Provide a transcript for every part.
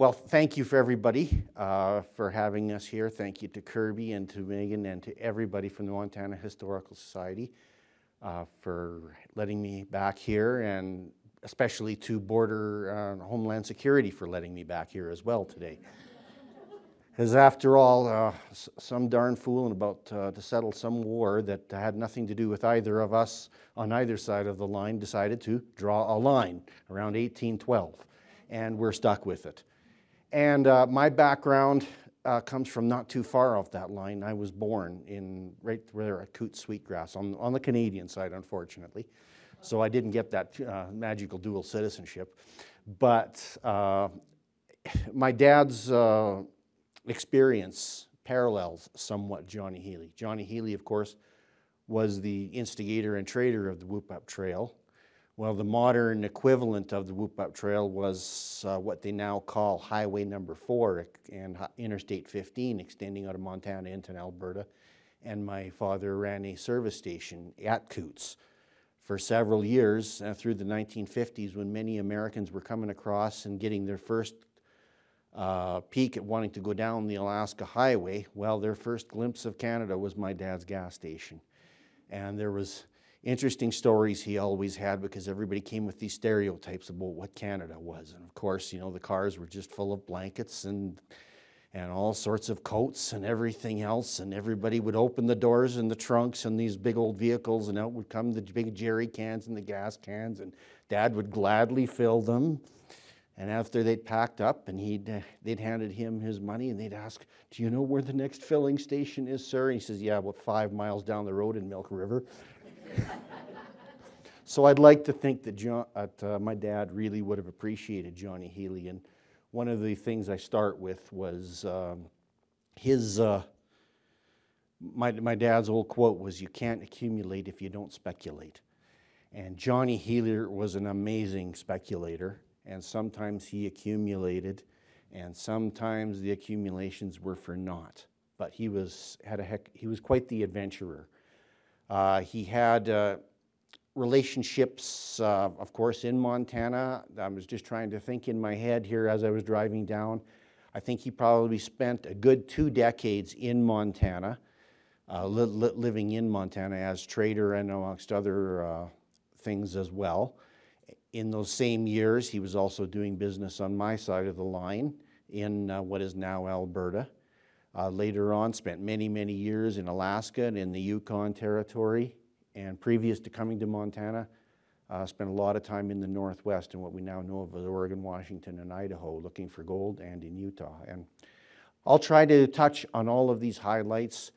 Well, thank you for everybody uh, for having us here. Thank you to Kirby and to Megan and to everybody from the Montana Historical Society uh, for letting me back here, and especially to Border uh, Homeland Security for letting me back here as well today. Because after all, uh, some darn fooling about uh, to settle some war that had nothing to do with either of us on either side of the line decided to draw a line around 1812, and we're stuck with it. And uh, my background uh, comes from not too far off that line. I was born in right there at Coutts Sweetgrass on, on the Canadian side, unfortunately. So I didn't get that uh, magical dual citizenship. But uh, my dad's uh, experience parallels somewhat Johnny Healy. Johnny Healy, of course, was the instigator and trader of the Whoop Up Trail. Well, the modern equivalent of the Whoop Up Trail was uh, what they now call Highway Number 4 and Interstate 15, extending out of Montana into Alberta. And my father ran a service station at Coutts for several years uh, through the 1950s when many Americans were coming across and getting their first uh, peek at wanting to go down the Alaska Highway. Well, their first glimpse of Canada was my dad's gas station. And there was interesting stories he always had because everybody came with these stereotypes about what Canada was. And of course, you know, the cars were just full of blankets and and all sorts of coats and everything else. And everybody would open the doors and the trunks and these big old vehicles, and out would come the big jerry cans and the gas cans, and Dad would gladly fill them. And after they'd packed up, and he'd uh, they'd handed him his money, and they'd ask, "Do you know where the next filling station is, sir?" And he says, "Yeah, about five miles down the road in Milk River." so I'd like to think that John, uh, my dad really would have appreciated Johnny Healy. And one of the things I start with was um, his, uh, my, my dad's old quote was, You can't accumulate if you don't speculate. And Johnny Healy was an amazing speculator, and sometimes he accumulated, and sometimes the accumulations were for naught. But he was, had a heck, he was quite the adventurer. Uh, he had uh, relationships, uh, of course, in Montana. I was just trying to think in my head here as I was driving down. I think he probably spent a good two decades in Montana, uh, li li living in Montana as trader and amongst other uh, things as well. In those same years, he was also doing business on my side of the line in uh, what is now Alberta. Uh, later on, spent many, many years in Alaska and in the Yukon Territory. And previous to coming to Montana, uh, spent a lot of time in the Northwest and what we now know of as Oregon, Washington, and Idaho, looking for gold, and in Utah. And I'll try to touch on all of these highlights.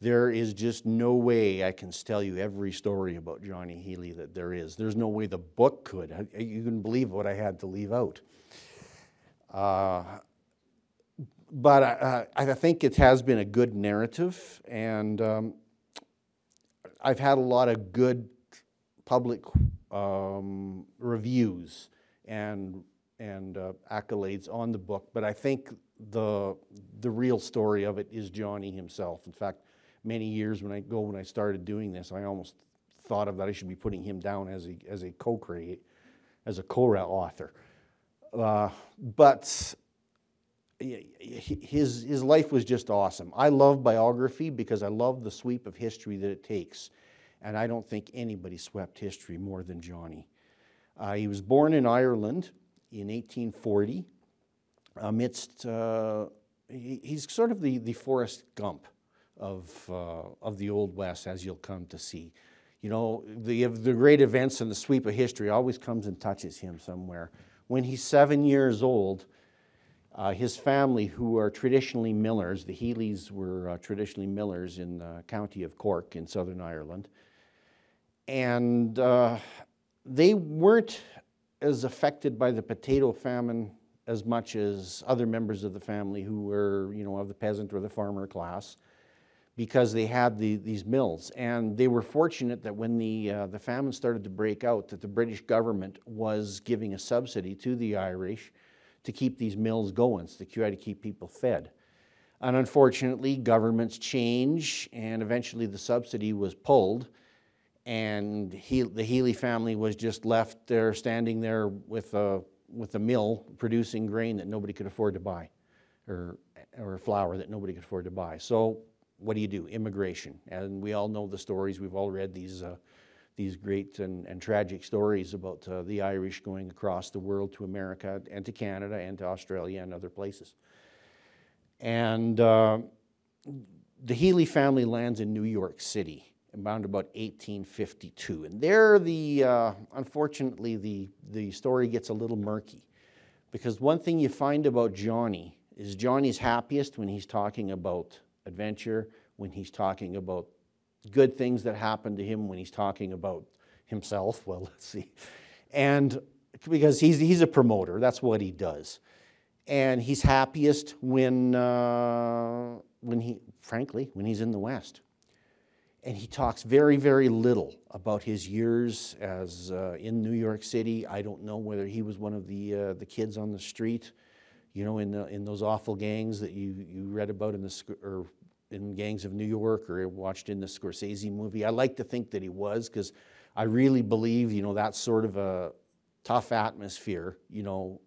There is just no way I can tell you every story about Johnny Healy that there is. There's no way the book could. You can believe what I had to leave out. Uh, but uh, I think it has been a good narrative, and um, I've had a lot of good public um, reviews and and uh, accolades on the book. But I think the the real story of it is Johnny himself. In fact, many years when I go when I started doing this, I almost thought of that I should be putting him down as a as a co-create as a co-author. Uh, but his, his life was just awesome. I love biography because I love the sweep of history that it takes. And I don't think anybody swept history more than Johnny. Uh, he was born in Ireland in 1840 amidst, uh, he, he's sort of the, the Forrest Gump of, uh, of the Old West, as you'll come to see. You know, the, the great events and the sweep of history always comes and touches him somewhere. When he's seven years old, uh, his family, who are traditionally millers, the Healys were uh, traditionally millers in the county of Cork in Southern Ireland, and uh, they weren't as affected by the potato famine as much as other members of the family who were, you know, of the peasant or the farmer class, because they had the, these mills. And they were fortunate that when the, uh, the famine started to break out, that the British government was giving a subsidy to the Irish to keep these mills going, so to try to keep people fed. And unfortunately, governments change, and eventually the subsidy was pulled, and he, the Healy family was just left there, standing there with a, with a mill producing grain that nobody could afford to buy, or, or flour that nobody could afford to buy. So what do you do? Immigration. And we all know the stories. We've all read these, uh, these great and, and tragic stories about uh, the Irish going across the world to America and to Canada and to Australia and other places. And uh, the Healy family lands in New York City around about 1852. And there, the, uh, unfortunately, the, the story gets a little murky. Because one thing you find about Johnny is Johnny's happiest when he's talking about adventure, when he's talking about good things that happen to him, when he's talking about himself. Well, let's see. And because he's, he's a promoter, that's what he does. And he's happiest when, uh, when he, frankly, when he's in the West. And he talks very, very little about his years as uh, in New York City. I don't know whether he was one of the, uh, the kids on the street, you know, in, the, in those awful gangs that you, you read about in the, or in Gangs of New York or watched in the Scorsese movie. I like to think that he was because I really believe, you know, that sort of a tough atmosphere, you know,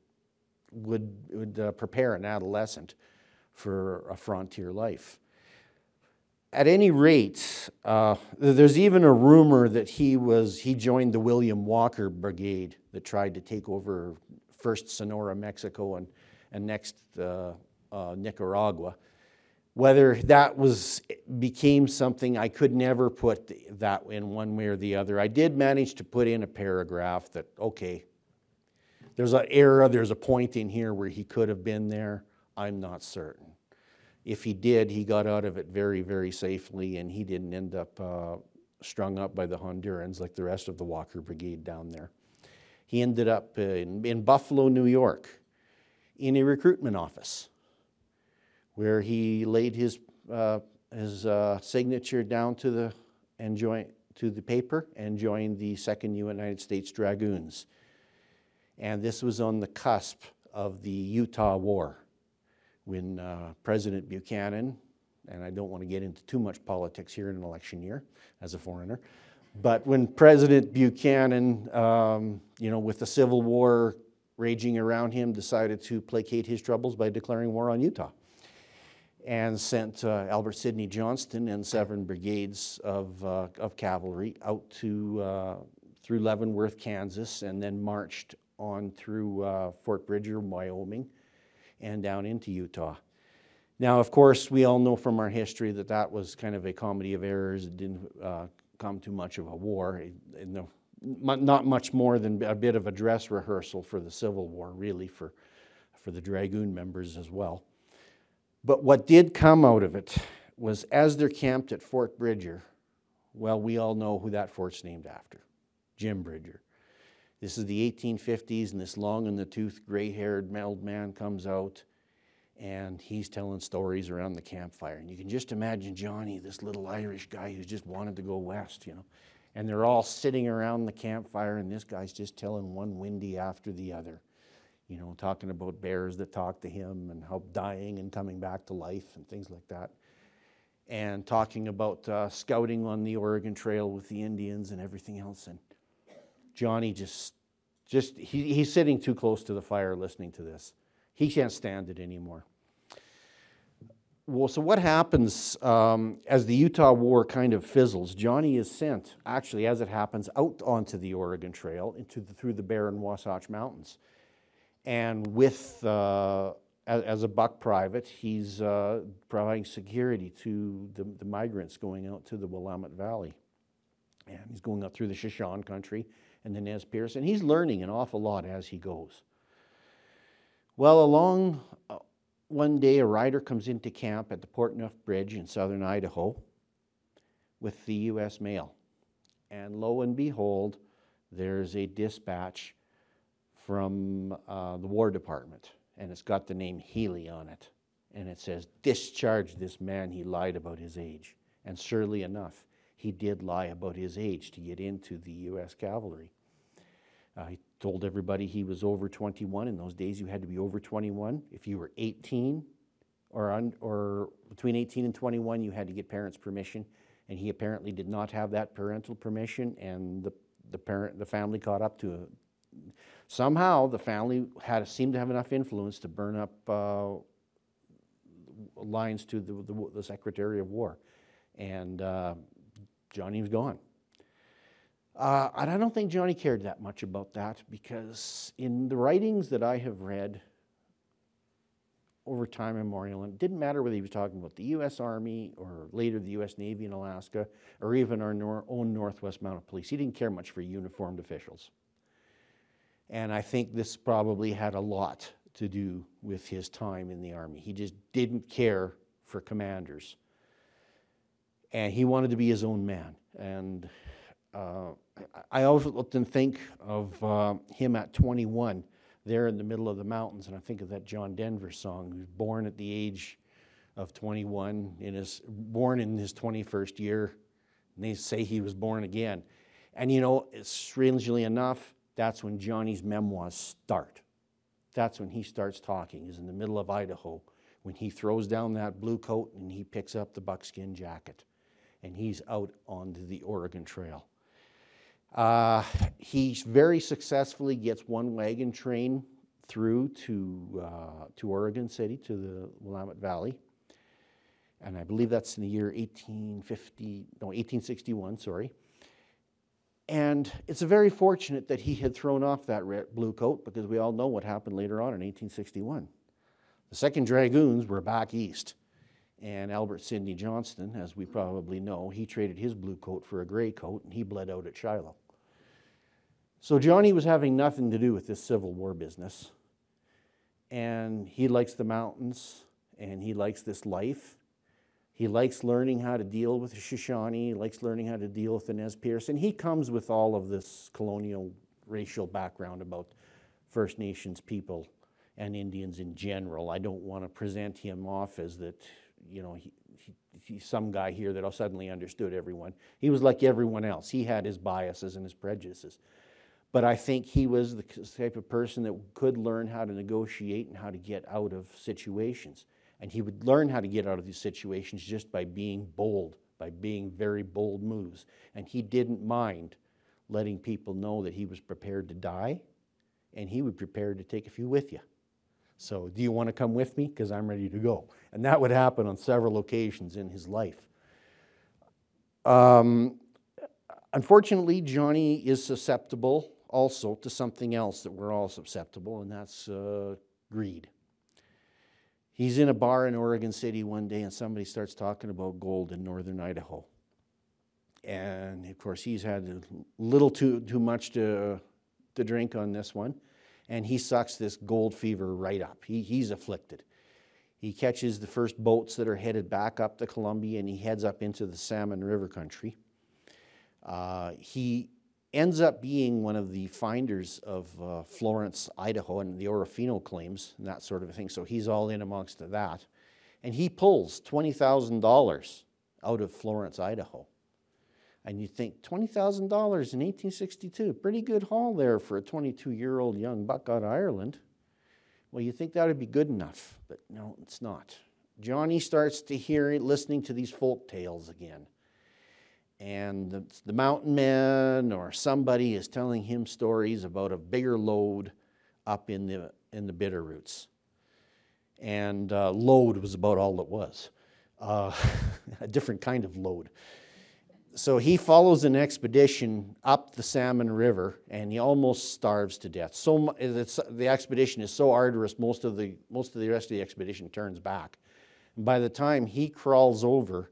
would, would uh, prepare an adolescent for a frontier life. At any rate, uh, there's even a rumor that he was he joined the William Walker Brigade that tried to take over first Sonora, Mexico, and and next uh, uh, Nicaragua. Whether that was became something I could never put that in one way or the other. I did manage to put in a paragraph that okay, there's an error, there's a point in here where he could have been there. I'm not certain. If he did, he got out of it very, very safely, and he didn't end up uh, strung up by the Hondurans like the rest of the Walker Brigade down there. He ended up in, in Buffalo, New York, in a recruitment office where he laid his, uh, his uh, signature down to the, and joined, to the paper and joined the 2nd United States Dragoons. And this was on the cusp of the Utah War when uh, President Buchanan, and I don't want to get into too much politics here in an election year as a foreigner, but when President Buchanan, um, you know, with the Civil War raging around him, decided to placate his troubles by declaring war on Utah and sent uh, Albert Sidney Johnston and seven brigades of, uh, of cavalry out to, uh, through Leavenworth, Kansas, and then marched on through uh, Fort Bridger, Wyoming, and down into Utah. Now, of course, we all know from our history that that was kind of a comedy of errors. It didn't uh, come to much of a war. It, it, no, not much more than a bit of a dress rehearsal for the Civil War, really, for, for the Dragoon members as well. But what did come out of it was as they're camped at Fort Bridger, well, we all know who that fort's named after Jim Bridger. This is the 1850s, and this long in the tooth, gray haired old man comes out and he's telling stories around the campfire. And you can just imagine Johnny, this little Irish guy who's just wanted to go west, you know. And they're all sitting around the campfire, and this guy's just telling one windy after the other, you know, talking about bears that talk to him and how dying and coming back to life and things like that. And talking about uh, scouting on the Oregon Trail with the Indians and everything else. And Johnny just, just he, he's sitting too close to the fire listening to this. He can't stand it anymore. Well, so what happens um, as the Utah War kind of fizzles? Johnny is sent, actually, as it happens, out onto the Oregon Trail into the, through the Barren Wasatch Mountains. And with, uh, as, as, a buck private, he's uh, providing security to the, the migrants going out to the Willamette Valley. And he's going up through the Shoshone country and the Nez Perce, and he's learning an awful lot as he goes. Well, along uh, one day, a rider comes into camp at the Portneuf Bridge in southern Idaho with the U.S. mail. And lo and behold, there's a dispatch from uh, the War Department, and it's got the name Healy on it. And it says, Discharge this man, he lied about his age. And surely enough, he did lie about his age to get into the U.S. cavalry. Uh, he told everybody he was over 21. In those days, you had to be over 21. If you were 18 or, un, or between 18 and 21, you had to get parents' permission. And he apparently did not have that parental permission, and the, the, parent, the family caught up to, somehow the family had seemed to have enough influence to burn up uh, lines to the, the, the, Secretary of War, and uh, Johnny was gone. Uh, and I don't think Johnny cared that much about that because in the writings that I have read over time immemorial, and it didn't matter whether he was talking about the U.S. Army or later the U.S. Navy in Alaska or even our nor own Northwest Mounted Police. He didn't care much for uniformed officials. And I think this probably had a lot to do with his time in the Army. He just didn't care for commanders. And he wanted to be his own man. And uh, I often think of uh, him at 21 there in the middle of the mountains, and I think of that John Denver song, who's born at the age of 21, in his, born in his 21st year, and they say he was born again. And you know, strangely enough, that's when Johnny's memoirs start. That's when he starts talking, is in the middle of Idaho, when he throws down that blue coat and he picks up the buckskin jacket, and he's out onto the Oregon Trail. Uh, he very successfully gets one wagon train through to, uh, to Oregon City, to the Willamette Valley. And I believe that's in the year 1850, no, 1861, sorry. And it's very fortunate that he had thrown off that red, blue coat because we all know what happened later on in 1861. The 2nd Dragoons were back east. And Albert Sidney Johnston, as we probably know, he traded his blue coat for a gray coat and he bled out at Shiloh. So Johnny was having nothing to do with this Civil War business. And he likes the mountains and he likes this life. He likes learning how to deal with the Shoshone. He likes learning how to deal with the Nez Perce. And he comes with all of this colonial racial background about First Nations people and Indians in general. I don't want to present him off as that, you know, he, he, he's some guy here that suddenly understood everyone. He was like everyone else. He had his biases and his prejudices. But I think he was the type of person that could learn how to negotiate and how to get out of situations. And he would learn how to get out of these situations just by being bold, by being very bold moves. And he didn't mind letting people know that he was prepared to die and he would prepared to take a few with you. So, do you want to come with me? Because I'm ready to go. And that would happen on several occasions in his life. Um, unfortunately, Johnny is susceptible also to something else that we're all susceptible, and that's uh, greed. He's in a bar in Oregon City one day, and somebody starts talking about gold in northern Idaho. And of course, he's had a little too, too much to, to drink on this one, and he sucks this gold fever right up. He, he's afflicted. He catches the first boats that are headed back up the Columbia, and he heads up into the Salmon River country. Uh, he ends up being one of the finders of uh, Florence, Idaho, and the Orofino claims and that sort of thing. So he's all in amongst that. And he pulls $20,000 out of Florence, Idaho. And you think $20,000 in 1862, pretty good haul there for a 22 year old young buck out of Ireland. Well, you think that would be good enough, but no, it's not. Johnny starts to hear, listening to these folk tales again and the, the mountain man or somebody is telling him stories about a bigger load up in the, in the Bitterroots. And uh, load was about all it was, uh, a different kind of load. So he follows an expedition up the Salmon River and he almost starves to death. So the expedition is so arduous, most of, the, most of the rest of the expedition turns back. And by the time he crawls over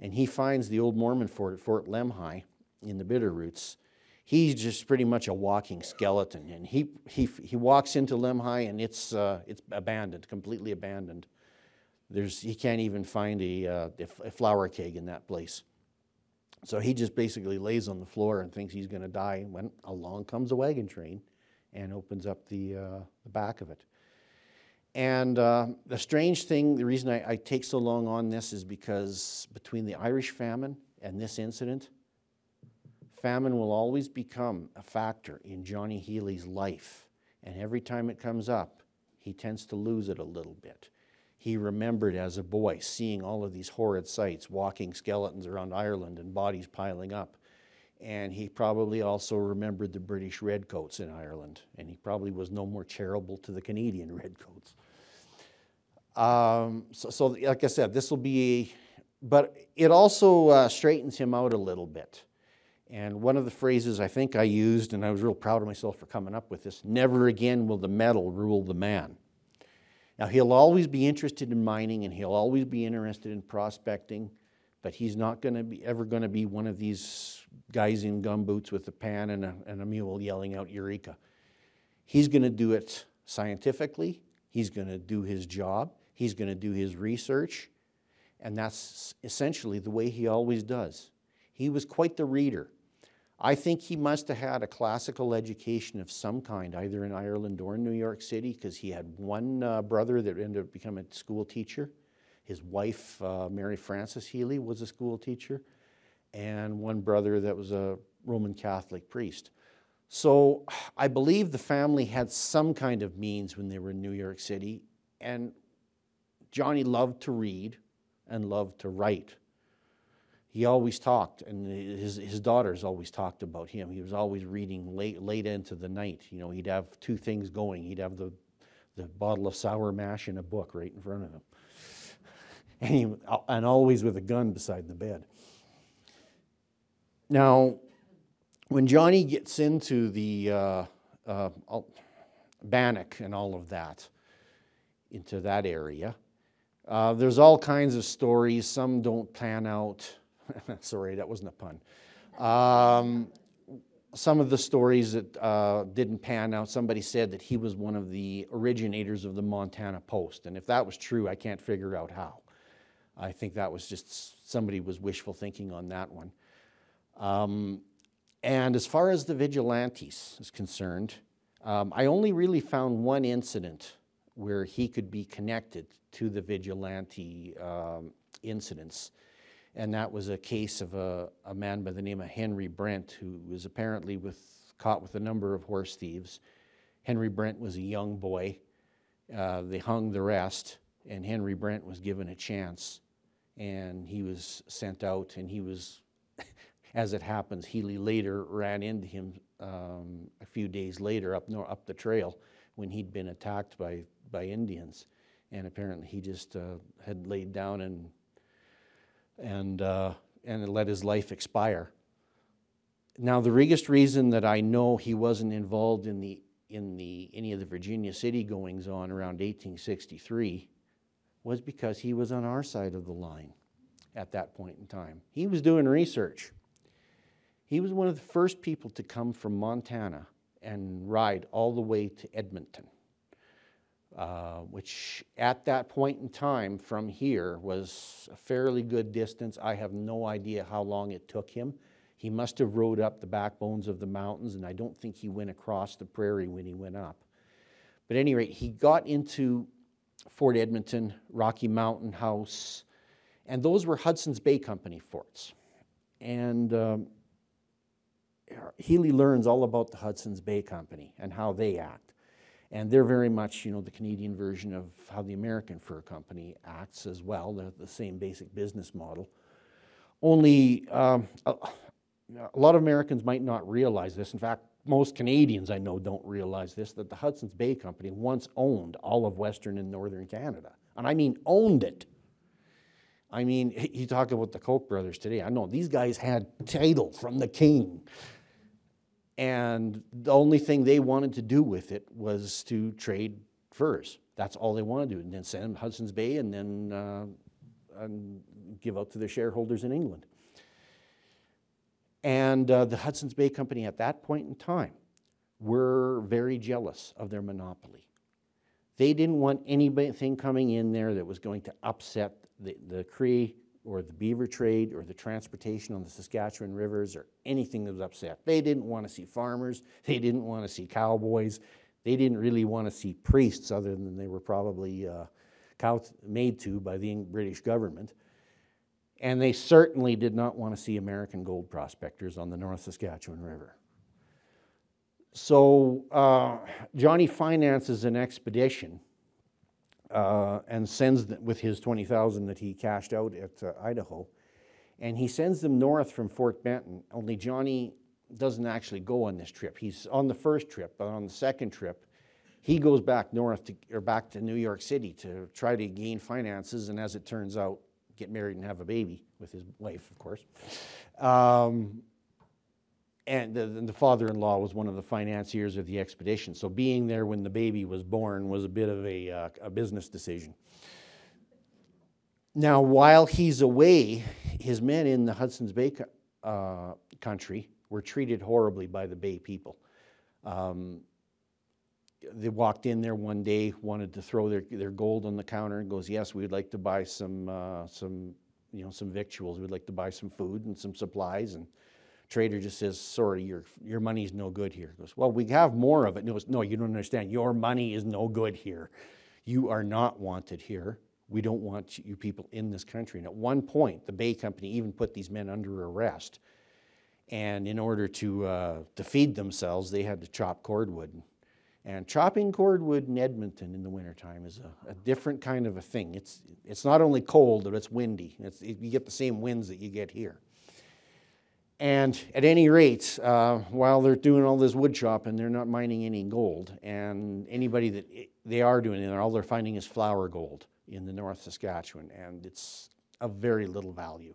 and he finds the old Mormon fort at Fort Lemhi in the Bitterroots. He's just pretty much a walking skeleton. And he, he, he walks into Lemhi and it's, uh, it's abandoned, completely abandoned. There's, he can't even find a, uh, a flour keg in that place. So he just basically lays on the floor and thinks he's going to die when along comes a wagon train and opens up the, uh, the back of it. And uh, the strange thing, the reason I, I, take so long on this is because between the Irish famine and this incident, famine will always become a factor in Johnny Healy's life. And every time it comes up, he tends to lose it a little bit. He remembered as a boy seeing all of these horrid sights, walking skeletons around Ireland and bodies piling up. And he probably also remembered the British redcoats in Ireland, and he probably was no more charitable to the Canadian redcoats. Um, so, so, like I said, this will be, but it also uh, straightens him out a little bit. And one of the phrases I think I used, and I was real proud of myself for coming up with this never again will the metal rule the man. Now, he'll always be interested in mining and he'll always be interested in prospecting, but he's not going to be ever going to be one of these guys in gumboots with a pan and a, and a mule yelling out Eureka. He's going to do it scientifically, he's going to do his job, he's going to do his research, and that's essentially the way he always does. He was quite the reader. I think he must have had a classical education of some kind, either in Ireland or in New York City, because he had one uh, brother that ended up becoming a school teacher. His wife, uh, Mary Frances Healy, was a school teacher, and one brother that was a Roman Catholic priest. So I believe the family had some kind of means when they were in New York City, and Johnny loved to read and loved to write he always talked, and his, his daughters always talked about him. He was always reading late, late into the night. You know, he'd have two things going. He'd have the, the bottle of sour mash and a book right in front of him. And, he, and always with a gun beside the bed. Now, when Johnny gets into the uh, uh, Bannock and all of that, into that area, uh, there's all kinds of stories. Some don't pan out. Sorry, that wasn't a pun. Um, some of the stories that uh, didn't pan out, somebody said that he was one of the originators of the Montana Post. And if that was true, I can't figure out how. I think that was just somebody was wishful thinking on that one. Um, and as far as the vigilantes is concerned, um, I only really found one incident where he could be connected to the vigilante um, incidents and that was a case of a, a man by the name of Henry Brent, who was apparently with, caught with a number of horse thieves. Henry Brent was a young boy. Uh, they hung the rest, and Henry Brent was given a chance, and he was sent out, and he was, as it happens, Healy later ran into him um, a few days later up, up the trail when he'd been attacked by, by Indians. And apparently he just uh, had laid down and and, uh, and let his life expire. Now, the biggest reason that I know he wasn't involved in, the, in the, any of the Virginia city goings on around 1863 was because he was on our side of the line at that point in time. He was doing research. He was one of the first people to come from Montana and ride all the way to Edmonton. Uh, which at that point in time from here was a fairly good distance. I have no idea how long it took him. He must have rode up the backbones of the mountains, and I don't think he went across the prairie when he went up. But at any rate, he got into Fort Edmonton, Rocky Mountain House, and those were Hudson's Bay Company forts. And um, Healy learns all about the Hudson's Bay Company and how they act. And they're very much, you know, the Canadian version of how the American Fur Company acts as well. They're the same basic business model. Only um, a, a lot of Americans might not realize this. In fact, most Canadians I know don't realize this that the Hudson's Bay Company once owned all of Western and Northern Canada. And I mean, owned it. I mean, you talk about the Koch brothers today. I know these guys had title from the king. And the only thing they wanted to do with it was to trade furs. That's all they wanted to do. And then send them Hudson's Bay and then uh, and give out to their shareholders in England. And uh, the Hudson's Bay Company at that point in time were very jealous of their monopoly. They didn't want anything coming in there that was going to upset the, the Cree or the beaver trade or the transportation on the Saskatchewan rivers or anything that was upset. They didn't want to see farmers. They didn't want to see cowboys. They didn't really want to see priests other than they were probably uh, made to by the British government. And they certainly did not want to see American gold prospectors on the North Saskatchewan River. So uh, Johnny finances an expedition uh, and sends with his 20,000 that he cashed out at uh, Idaho. And he sends them north from Fort Benton, only Johnny doesn't actually go on this trip. He's on the first trip, but on the second trip, he goes back north to, or back to New York City to try to gain finances, and as it turns out, get married and have a baby with his wife, of course. Um, and the, the father-in-law was one of the financiers of the expedition. So being there when the baby was born was a bit of a, uh, a business decision. Now, while he's away, his men in the Hudson's Bay uh, country were treated horribly by the Bay people. Um, they walked in there one day, wanted to throw their, their gold on the counter, and goes, "Yes, we'd like to buy some uh, some you know some victuals. We'd like to buy some food and some supplies." And trader just says, "Sorry, your your money's no good here." He goes, "Well, we have more of it." Goes, "No, you don't understand. Your money is no good here. You are not wanted here. We don't want you people in this country." And at one point, the Bay Company even put these men under arrest. And in order to uh, to feed themselves, they had to chop cordwood and chopping cordwood in Edmonton in the wintertime is a, a, different kind of a thing. It's, it's not only cold, but it's windy. It's, it, you get the same winds that you get here. And at any rate, uh, while they're doing all this wood chopping, they're not mining any gold. And anybody that they are doing it, all they're finding is flour gold in the North Saskatchewan, and it's of very little value.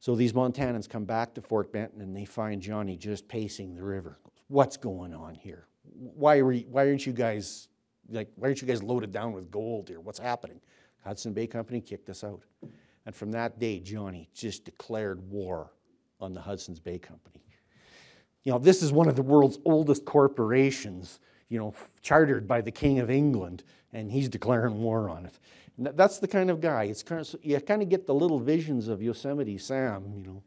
So these Montanans come back to Fort Benton and they find Johnny just pacing the river. What's going on here? why, were you, why aren't you guys like why aren't you guys loaded down with gold here? What's happening? Hudson Bay Company kicked us out. And from that day, Johnny just declared war on the Hudson's Bay Company. You know, this is one of the world's oldest corporations, you know, chartered by the King of England, and he's declaring war on it. And that's the kind of guy. It's kind of, you kind of get the little visions of Yosemite Sam, you know,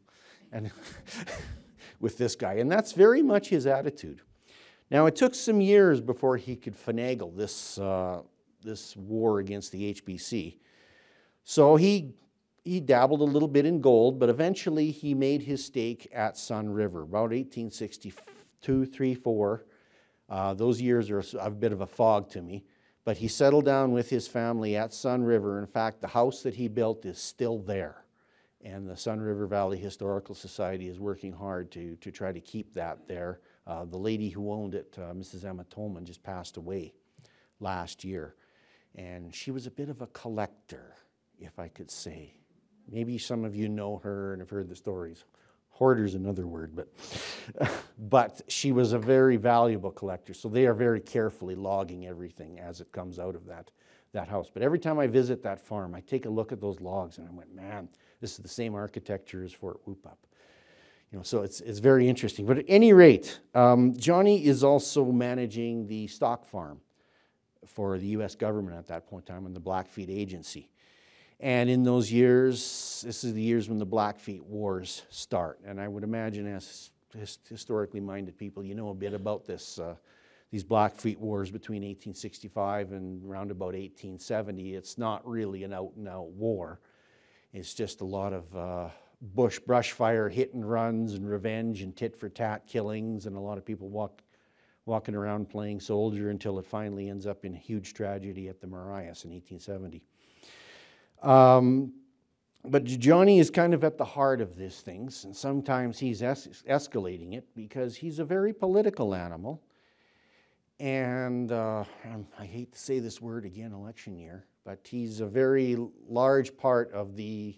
and with this guy. And that's very much his attitude. Now, it took some years before he could finagle this, uh, this war against the HBC. So he, he dabbled a little bit in gold, but eventually he made his stake at Sun River, about 1862, 3, 4. Uh, those years are a bit of a fog to me. But he settled down with his family at Sun River. In fact, the house that he built is still there. And the Sun River Valley Historical Society is working hard to, to try to keep that there. Uh, the lady who owned it, uh, Mrs. Emma Tolman, just passed away last year. And she was a bit of a collector, if I could say. Maybe some of you know her and have heard the stories. Hoarder's another word, but, but she was a very valuable collector. So they are very carefully logging everything as it comes out of that, that house. But every time I visit that farm, I take a look at those logs and I went, man, this is the same architecture as Fort Whoop Up. You know, so it's, it's very interesting. But at any rate, um, Johnny is also managing the stock farm for the U.S. government at that point in time and the Blackfeet Agency. And in those years, this is the years when the Blackfeet Wars start. And I would imagine, as historically minded people, you know a bit about this, uh, these Blackfeet Wars between 1865 and around about 1870. It's not really an out and out war, it's just a lot of uh, bush brush fire hit and runs and revenge and tit for tat killings and a lot of people walk, walking around playing soldier until it finally ends up in a huge tragedy at the Marias in 1870. Um, but Johnny is kind of at the heart of these things, and sometimes he's es- escalating it because he's a very political animal. And uh, I hate to say this word again, election year, but he's a very large part of the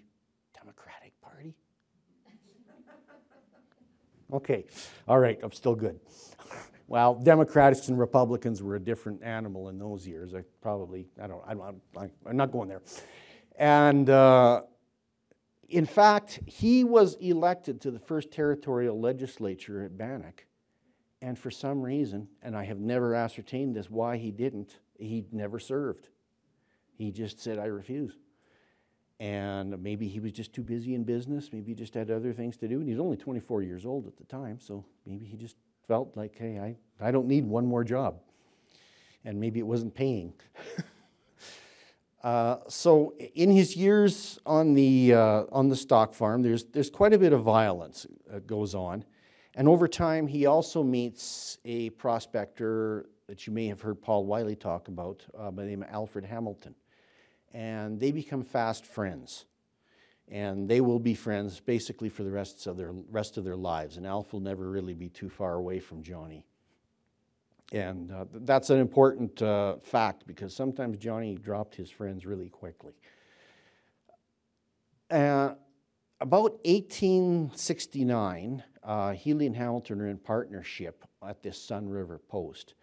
Democratic Party. Okay, all right, I'm still good. Well, Democrats and Republicans were a different animal in those years. I probably, I don't, I don't I'm not going there. And uh, in fact, he was elected to the first territorial legislature at Bannock. And for some reason, and I have never ascertained this, why he didn't, he never served. He just said, I refuse and maybe he was just too busy in business. Maybe he just had other things to do. And he was only 24 years old at the time, so maybe he just felt like, hey, I, I don't need one more job. And maybe it wasn't paying. uh, so in his years on the, uh, on the stock farm, there's, there's quite a bit of violence that goes on. And over time, he also meets a prospector that you may have heard Paul Wylie talk about uh, by the name of Alfred Hamilton and they become fast friends. and they will be friends basically for the rest of their rest of their lives. And Alf will never really be too far away from Johnny. And uh, that's an important uh, fact because sometimes Johnny dropped his friends really quickly. Uh, about 1869, uh, Healy and Hamilton are in partnership at this Sun River post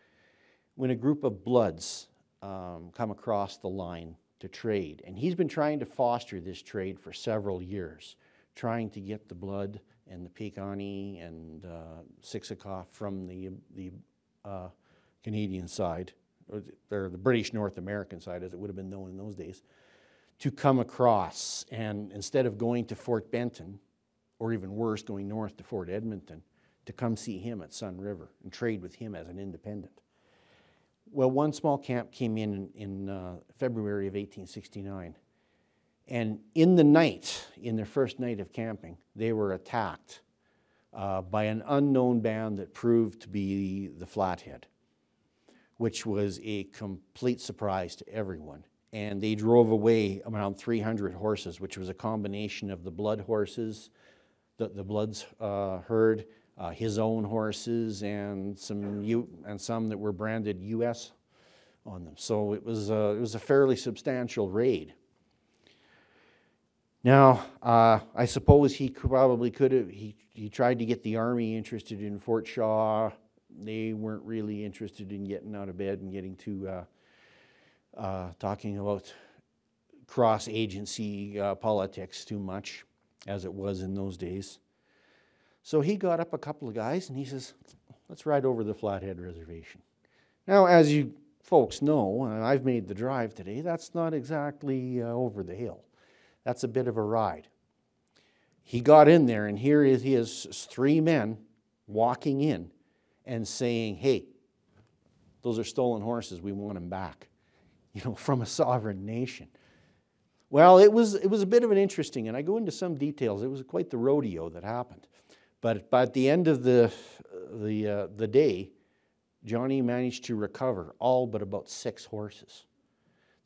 when a group of Bloods um, come across the line to trade. And he's been trying to foster this trade for several years, trying to get the blood and the Piikani and uh, from the, the uh, Canadian side, or the, or the British North American side, as it would have been known in those days, to come across. And instead of going to Fort Benton, or even worse, going north to Fort Edmonton, to come see him at Sun River and trade with him as an independent. Well, one small camp came in in uh, February of 1869. And in the night, in their first night of camping, they were attacked uh, by an unknown band that proved to be the Flathead, which was a complete surprise to everyone. And they drove away around 300 horses, which was a combination of the blood horses, the, the Bloods uh, herd, uh, his own horses, and some U, and some that were branded U.S. on them. So it was a, it was a fairly substantial raid. Now, uh, I suppose he probably could have. He, he tried to get the army interested in Fort Shaw. They weren't really interested in getting out of bed and getting to uh, uh, talking about cross agency uh, politics too much, as it was in those days. So he got up a couple of guys and he says, Let's ride over the Flathead Reservation. Now, as you folks know, and I've made the drive today, that's not exactly uh, over the hill. That's a bit of a ride. He got in there, and here is his three men walking in and saying, Hey, those are stolen horses. We want them back, you know, from a sovereign nation. Well, it was, it was a bit of an interesting, and I go into some details. It was quite the rodeo that happened. But by the end of the, the, uh, the day, Johnny managed to recover all but about six horses.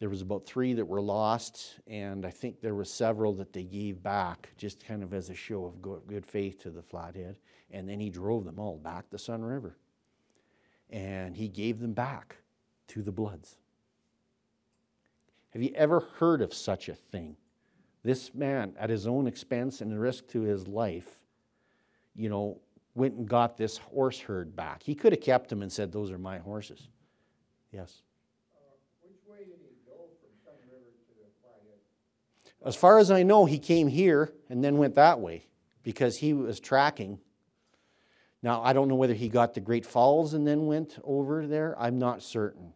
There was about three that were lost, and I think there were several that they gave back, just kind of as a show of good faith to the Flathead. And then he drove them all back the Sun River, and he gave them back to the Bloods. Have you ever heard of such a thing? This man, at his own expense and risk to his life, you know, went and got this horse herd back. He could have kept them and said, Those are my horses. Yes. Uh, which way did he go from Sun River to the Flathead? As far as I know, he came here and then went that way because he was tracking. Now, I don't know whether he got to Great Falls and then went over there. I'm not certain.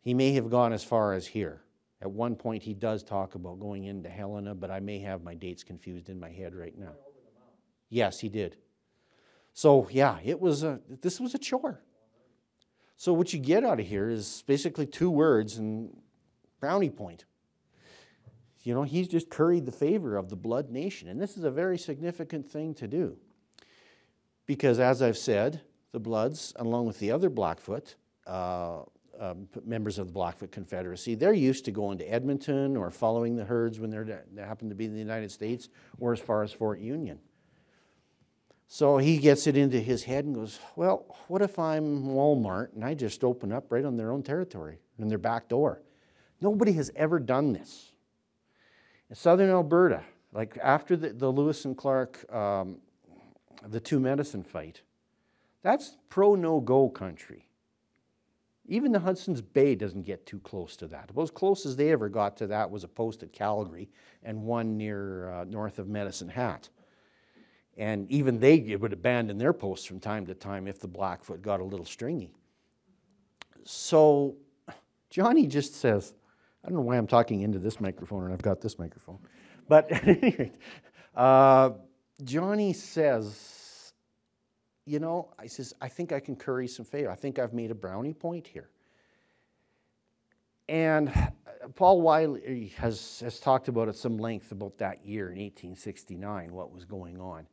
He may have gone as far as here. At one point, he does talk about going into Helena, but I may have my dates confused in my head right now. Yes, he did. So yeah, it was a this was a chore. So what you get out of here is basically two words and brownie point. You know, he's just curried the favor of the blood nation, and this is a very significant thing to do. Because as I've said, the Bloods, along with the other Blackfoot, uh, um, members of the Blackfoot Confederacy, they're used to going to Edmonton or following the herds when they're, they happen to be in the United States or as far as Fort Union. So he gets it into his head and goes, Well, what if I'm Walmart and I just open up right on their own territory, in their back door? Nobody has ever done this. In southern Alberta, like after the, the Lewis and Clark, um, the two medicine fight, that's pro no go country. Even the Hudson's Bay doesn't get too close to that. About as close as they ever got to that was a post at Calgary and one near uh, north of Medicine Hat. And even they would abandon their posts from time to time if the Blackfoot got a little stringy. So Johnny just says, I don't know why I'm talking into this microphone and I've got this microphone. But anyway, uh, Johnny says, you know, I says, I think I can curry some favor. I think I've made a brownie point here. And uh, Paul Wylie has, has talked about at some length about that year in 1869, what was going on.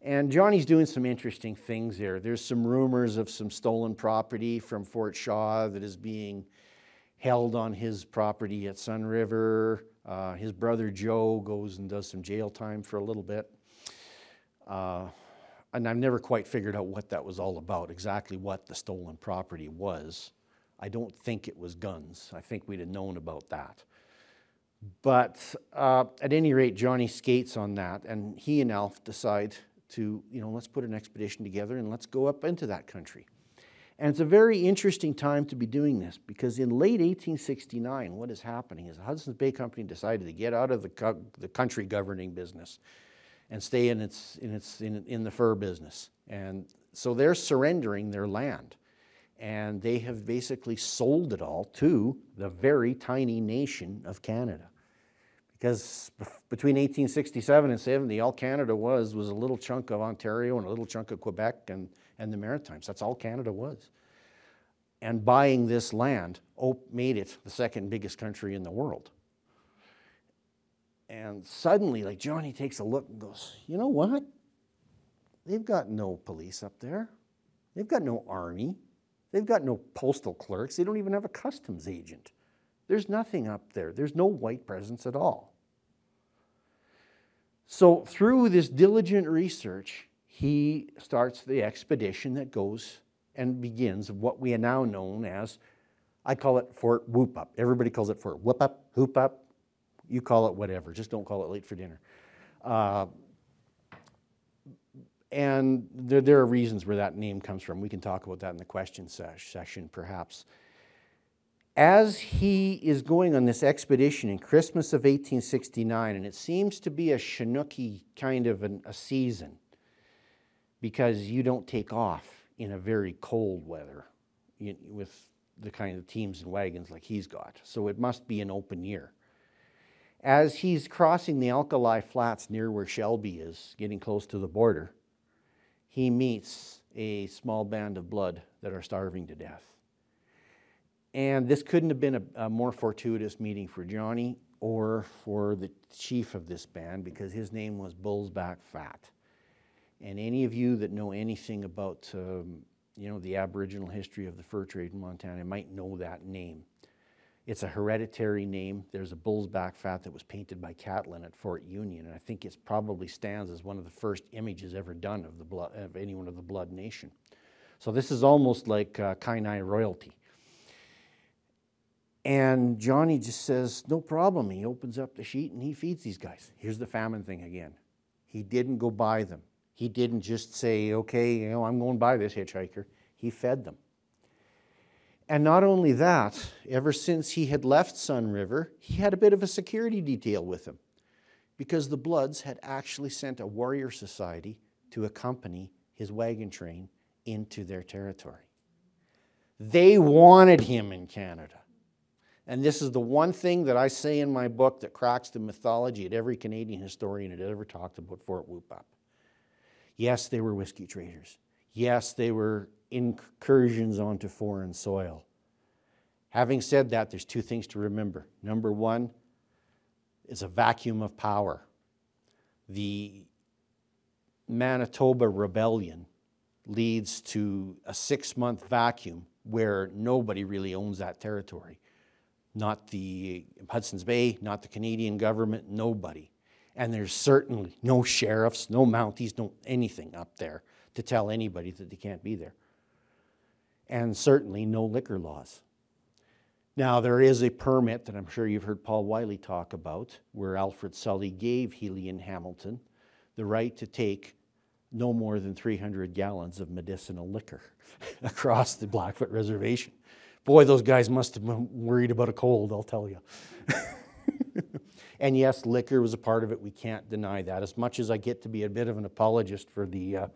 And Johnny's doing some interesting things there. There's some rumors of some stolen property from Fort Shaw that is being held on his property at Sun River. Uh, his brother Joe goes and does some jail time for a little bit. Uh, and I've never quite figured out what that was all about, exactly what the stolen property was. I don't think it was guns. I think we'd have known about that. But uh, at any rate, Johnny skates on that, and he and Alf decide to, you know, let's put an expedition together and let's go up into that country. And it's a very interesting time to be doing this because in late 1869, what is happening is the Hudson's Bay Company decided to get out of the, co- the country governing business and stay in, its, in, its, in, in the fur business. And so they're surrendering their land. And they have basically sold it all to the very tiny nation of Canada. Because between 1867 and 70, all Canada was was a little chunk of Ontario and a little chunk of Quebec and, and the Maritimes. That's all Canada was. And buying this land made it the second biggest country in the world. And suddenly, like Johnny takes a look and goes, you know what? They've got no police up there. They've got no army. They've got no postal clerks. They don't even have a customs agent. There's nothing up there. There's no white presence at all. So, through this diligent research, he starts the expedition that goes and begins what we are now known as, I call it Fort Whoop Up. Everybody calls it Fort Whoop Up, Hoop Up. You call it whatever, just don't call it late for dinner. Uh, and there, there are reasons where that name comes from. We can talk about that in the question sesh, session, perhaps. As he is going on this expedition in Christmas of 1869, and it seems to be a Chinooki kind of an, a season because you don't take off in a very cold weather with the kind of teams and wagons like he's got. So it must be an open year. As he's crossing the Alkali Flats near where Shelby is, getting close to the border, he meets a small band of blood that are starving to death. And this couldn't have been a, a more fortuitous meeting for Johnny or for the chief of this band because his name was Bullsback Fat. And any of you that know anything about, um, you know, the Aboriginal history of the fur trade in Montana might know that name. It's a hereditary name. There's a bull's back fat that was painted by Catlin at Fort Union, and I think it probably stands as one of the first images ever done of the blood of anyone of the Blood Nation. So this is almost like uh, Kainai royalty. And Johnny just says, "No problem." He opens up the sheet and he feeds these guys. Here's the famine thing again. He didn't go buy them. He didn't just say, "Okay, you know, I'm going buy this hitchhiker." He fed them. And not only that, ever since he had left Sun River, he had a bit of a security detail with him because the Bloods had actually sent a warrior society to accompany his wagon train into their territory. They wanted him in Canada. And this is the one thing that I say in my book that cracks the mythology at every Canadian historian that ever talked about Fort Whoop-Up. Yes, they were whiskey traders. Yes, they were incursions onto foreign soil. Having said that, there's two things to remember. Number one is a vacuum of power. The Manitoba Rebellion leads to a six month vacuum where nobody really owns that territory. Not the Hudson's Bay, not the Canadian government, nobody. And there's certainly no sheriffs, no Mounties, no anything up there to tell anybody that they can't be there. And certainly no liquor laws. Now, there is a permit that I'm sure you've heard Paul Wylie talk about, where Alfred Sully gave Healy and Hamilton the right to take no more than 300 gallons of medicinal liquor across the Blackfoot Reservation. Boy, those guys must have been worried about a cold, I'll tell you. and yes, liquor was a part of it. We can't deny that. As much as I get to be a bit of an apologist for the uh,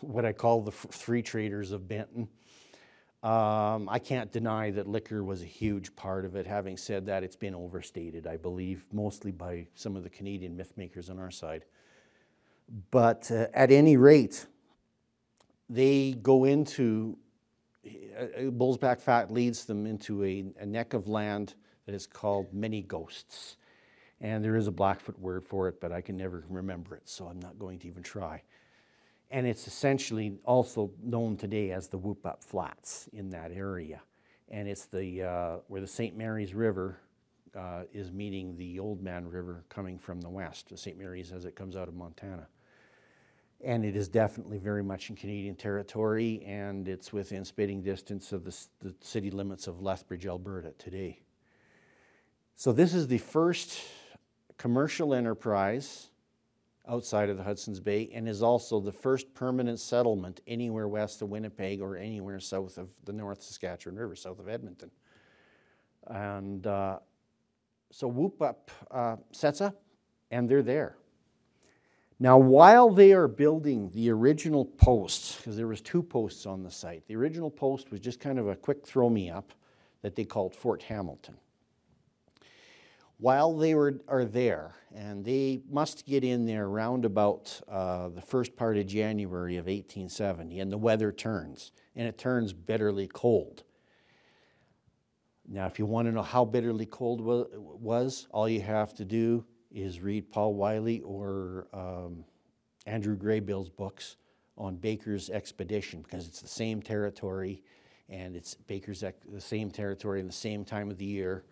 what I call the f- three traders of Benton, um, I can't deny that liquor was a huge part of it. Having said that, it's been overstated, I believe, mostly by some of the Canadian myth makers on our side. But uh, at any rate, they go into uh, Bull's Back Fat leads them into a, a neck of land that is called Many Ghosts. And there is a Blackfoot word for it, but I can never remember it, so I'm not going to even try. And it's essentially also known today as the Whoop Up Flats in that area. and it's the, uh, where the St. Mary's River uh, is meeting the Old Man River coming from the west, the St. Mary's as it comes out of Montana. And it is definitely very much in Canadian territory, and it's within spitting distance of the, the city limits of Lethbridge, Alberta today. So this is the first commercial enterprise outside of the Hudson's Bay and is also the first permanent settlement anywhere west of Winnipeg or anywhere south of the North Saskatchewan River, south of Edmonton. And uh, so Whoop Up uh, sets up, and they're there. Now, while they are building the original posts, because there was two posts on the site, the original post was just kind of a quick throw me up that they called Fort Hamilton while they were, are there, and they must get in there round about uh, the first part of January of 1870, and the weather turns, and it turns bitterly cold. Now, if you want to know how bitterly cold was, all you have to do is read Paul Wylie or um, Andrew Graybill's books on Baker's expedition, because it's the same territory, and it's Baker's the same territory in the same time of the year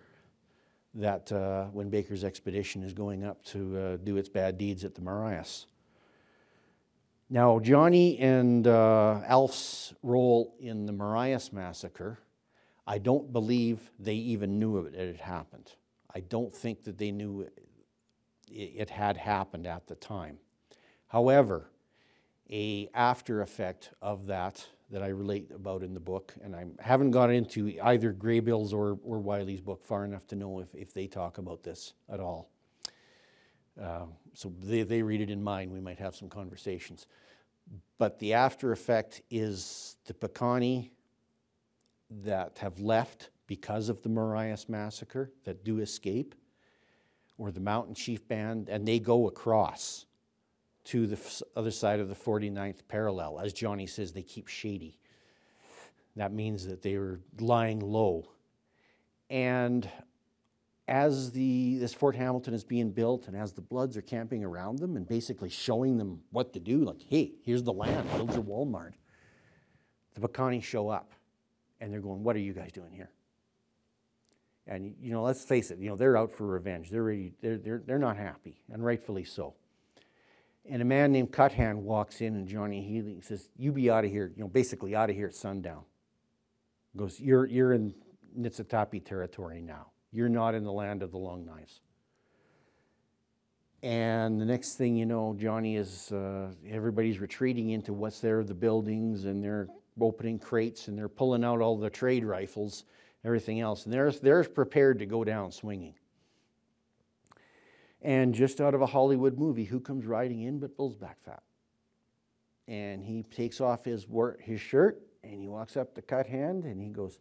that uh, when Baker's expedition is going up to uh, do its bad deeds at the Marias. Now, Johnny and uh, Alf's role in the Marias massacre, I don't believe they even knew it, it had happened. I don't think that they knew it, it had happened at the time. However, a after effect of that that I relate about in the book, and I haven't got into either Graybill's or, or Wylie's book far enough to know if, if they talk about this at all. Uh, so they, they read it in mine, we might have some conversations. But the after effect is the Piikani that have left because of the Marias massacre that do escape, or the Mountain Chief Band, and they go across to the other side of the 49th parallel. As Johnny says, they keep shady. That means that they were lying low. And as the, this Fort Hamilton is being built and as the Bloods are camping around them and basically showing them what to do, like, hey, here's the land, build your Walmart, the Piikani show up and they're going, what are you guys doing here? And, you know, let's face it, you know, they're out for revenge. They're, ready, they're, they're, they're not happy, and rightfully so. And a man named Cuthand walks in, and Johnny Healy says, "You be out of here. You know, basically out of here at sundown." Goes, "You're you're in Nitsitapi territory now. You're not in the land of the Long Knives." And the next thing you know, Johnny is uh, everybody's retreating into what's there, the buildings, and they're opening crates and they're pulling out all the trade rifles, everything else, and they're they're prepared to go down swinging. And just out of a Hollywood movie, who comes riding in but Bullsback Fat? And he takes off his, his shirt and he walks up to Cut Hand and he goes,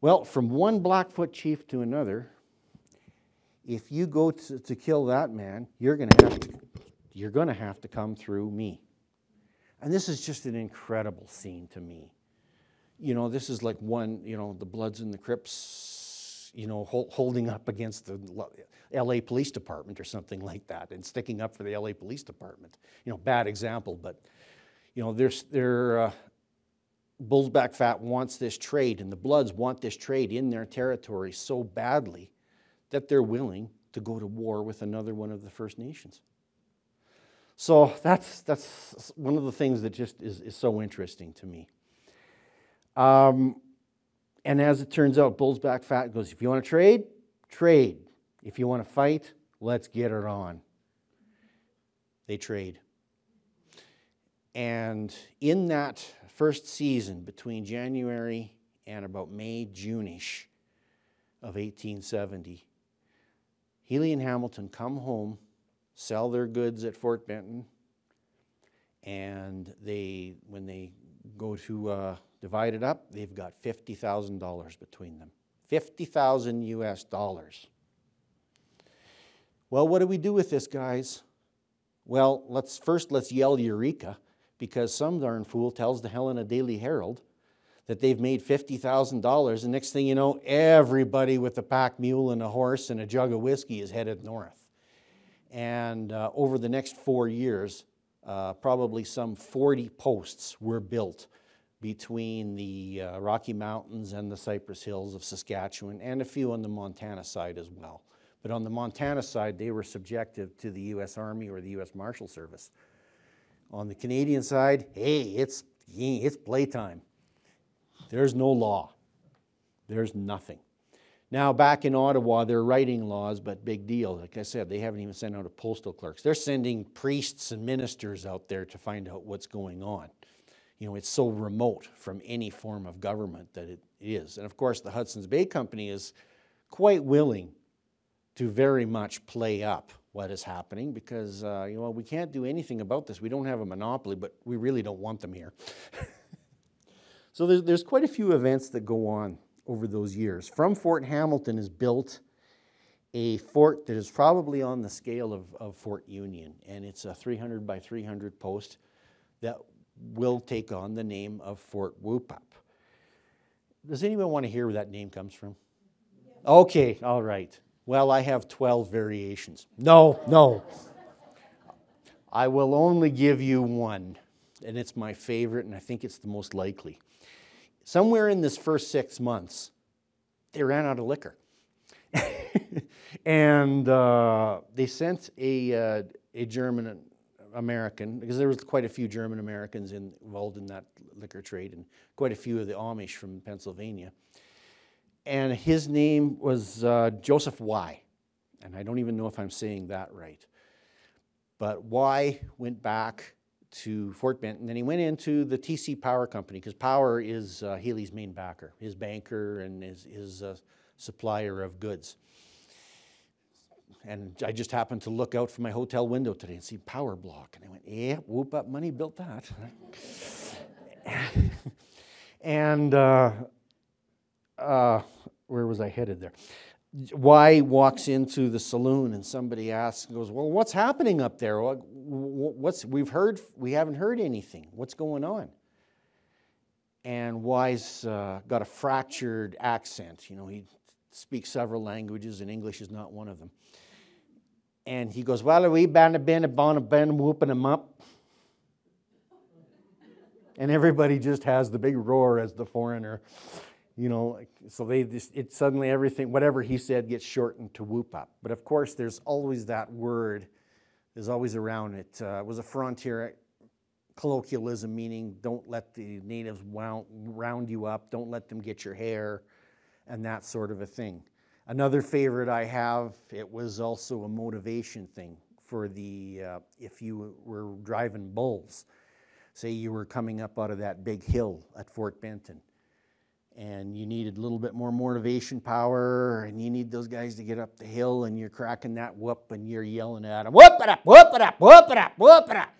Well, from one Blackfoot chief to another, if you go to, to kill that man, you're going to have to, you're going to have to come through me. And this is just an incredible scene to me. You know, this is like one, you know, the Bloods and the Crips, you know, hol- holding up against the LA Police Department or something like that and sticking up for the LA Police Department. You know, bad example, but, you know, there's, there, uh, Bullsback Fat wants this trade, and the Bloods want this trade in their territory so badly that they're willing to go to war with another one of the First Nations. So that's, that's one of the things that just is, is so interesting to me. Um, and as it turns out, Bullsback Fat goes, if you want to trade, trade. If you want to fight, let's get it on. They trade. And in that first season, between January and about May, June-ish of 1870, Healy and Hamilton come home, sell their goods at Fort Benton, and they, when they go to uh, divide it up, they've got fifty thousand dollars between them. Fifty thousand U.S. dollars. Well, what do we do with this, guys? Well, let's first let's yell eureka, because some darn fool tells the Helena Daily Herald that they've made fifty thousand dollars, and next thing you know, everybody with a pack mule and a horse and a jug of whiskey is headed north. And uh, over the next four years, uh, probably some 40 posts were built between the uh, Rocky Mountains and the Cypress Hills of Saskatchewan, and a few on the Montana side as well. But on the Montana side, they were subjective to the US Army or the US Marshal Service. On the Canadian side, hey, it's, it's playtime. There's no law. There's nothing. Now, back in Ottawa, they're writing laws, but big deal. Like I said, they haven't even sent out a postal clerks. They're sending priests and ministers out there to find out what's going on. You know, it's so remote from any form of government that it is. And of course, the Hudson's Bay Company is quite willing to very much play up what is happening because, uh, you know, we can't do anything about this. We don't have a monopoly, but we really don't want them here. so there's, there's quite a few events that go on over those years. From Fort Hamilton is built a fort that is probably on the scale of, of Fort Union, and it's a 300 by 300 post that will take on the name of Fort Whoop-Up. Does anyone want to hear where that name comes from? Okay, all right. Well, I have 12 variations. No, no. I will only give you one, and it's my favorite, and I think it's the most likely. Somewhere in this first six months, they ran out of liquor. and uh, they sent a, uh, a German American, because there was quite a few German Americans involved in that liquor trade, and quite a few of the Amish from Pennsylvania and his name was uh, Joseph Y. And I don't even know if I'm saying that right. But Y went back to Fort Benton, and then he went into the TC Power Company because Power is uh, Healy's main backer, his banker and his, his uh, supplier of goods. And I just happened to look out from my hotel window today and see Power Block, and I went, "Yeah, whoop up money built that." and uh, uh, where was I headed there? Y walks into the saloon and somebody asks, goes, "Well, what's happening up there? What's we've heard? We haven't heard anything. What's going on?" And Y's uh, got a fractured accent. You know, he speaks several languages, and English is not one of them. And he goes, "Well, we been a been a bon a been whooping them up." And everybody just has the big roar as the foreigner you know, so they just, it suddenly everything, whatever he said gets shortened to whoop up. But of course, there's always that word, is always around it. Uh, it was a frontier colloquialism, meaning don't let the natives wound, round you up, don't let them get your hair, and that sort of a thing. Another favorite I have, it was also a motivation thing for the, uh, if you were driving bulls, say you were coming up out of that big hill at Fort Benton and you needed a little bit more motivation power, and you need those guys to get up the hill, and you're cracking that whoop, and you're yelling at them, whoop it up, whoop it up, whoop it up, whoop it up.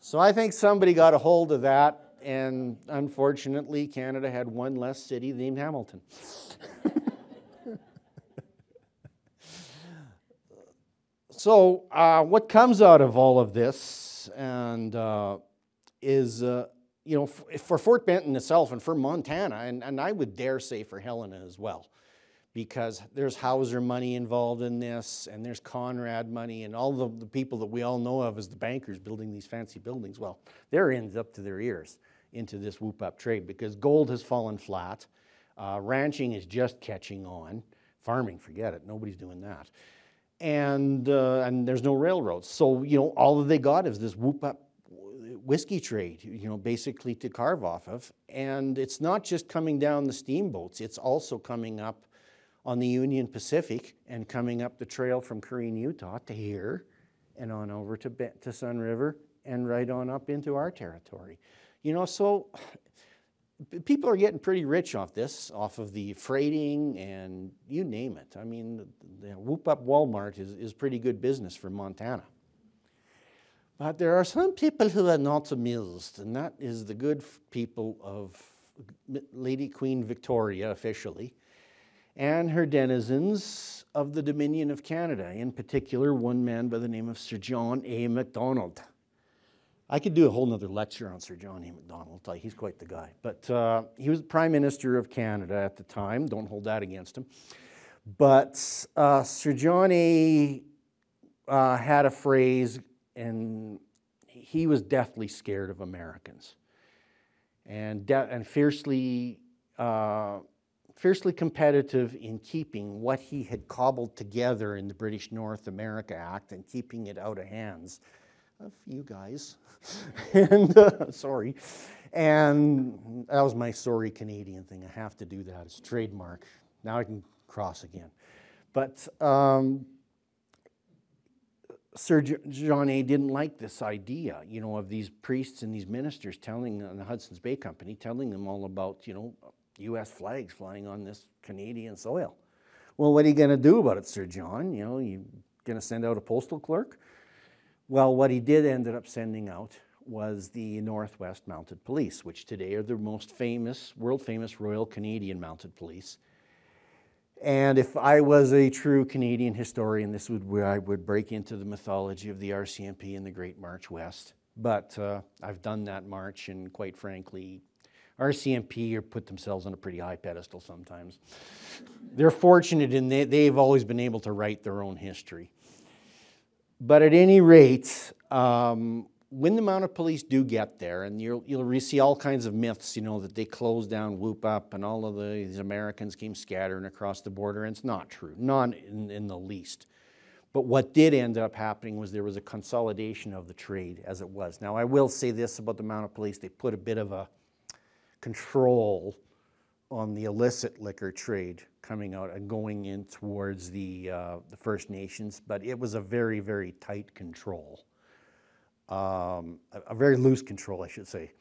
So I think somebody got a hold of that, and unfortunately, Canada had one less city named Hamilton. so, uh, what comes out of all of this, and uh, is uh, you know, for Fort Benton itself and for Montana, and, and I would dare say for Helena as well, because there's Hauser money involved in this, and there's Conrad money, and all the, the people that we all know of as the bankers building these fancy buildings. Well, they're in up to their ears into this whoop up trade because gold has fallen flat, uh, ranching is just catching on, farming, forget it, nobody's doing that. And, uh, and there's no railroads. So, you know, all that they got is this whoop up whiskey trade, you know, basically to carve off of. And it's not just coming down the steamboats, it's also coming up on the Union Pacific and coming up the trail from Corinne, Utah to here and on over to, to Sun River and right on up into our territory. You know, so people are getting pretty rich off this, off of the freighting and you name it. I mean, the, the whoop up Walmart is, is pretty good business for Montana. But there are some people who are not amused, and that is the good people of Lady Queen Victoria officially, and her denizens of the Dominion of Canada, in particular, one man by the name of Sir John A. Macdonald. I could do a whole nother lecture on Sir John A. Macdonald. He's quite the guy. But uh, he was Prime Minister of Canada at the time. Don't hold that against him. But uh, Sir John A. Uh, had a phrase and he was deathly scared of Americans. and, and fiercely, uh, fiercely competitive in keeping what he had cobbled together in the British North America Act and keeping it out of hands of you guys. and uh, sorry. And that was my sorry Canadian thing. I have to do that. It's trademark. Now I can cross again. But um, Sir John A. didn't like this idea, you know, of these priests and these ministers telling on the Hudson's Bay Company, telling them all about, you know, U.S. flags flying on this Canadian soil. Well, what are you going to do about it, Sir John? You know, you going to send out a postal clerk? Well, what he did ended up sending out was the Northwest Mounted Police, which today are the most famous, world famous Royal Canadian Mounted Police. And if I was a true Canadian historian, this would where I would break into the mythology of the RCMP and the Great March West. But uh, I've done that march, and quite frankly, RCMP are put themselves on a pretty high pedestal sometimes. They're fortunate in they, they've always been able to write their own history. But at any rate, um, when the mounted police do get there, and you'll, you'll see all kinds of myths, you know, that they closed down Whoop Up and all of the, these Americans came scattering across the border, and it's not true, not in, in the least. But what did end up happening was there was a consolidation of the trade as it was. Now, I will say this about the mounted police they put a bit of a control on the illicit liquor trade coming out and going in towards the, uh, the First Nations, but it was a very, very tight control um, a, very loose control, I should say.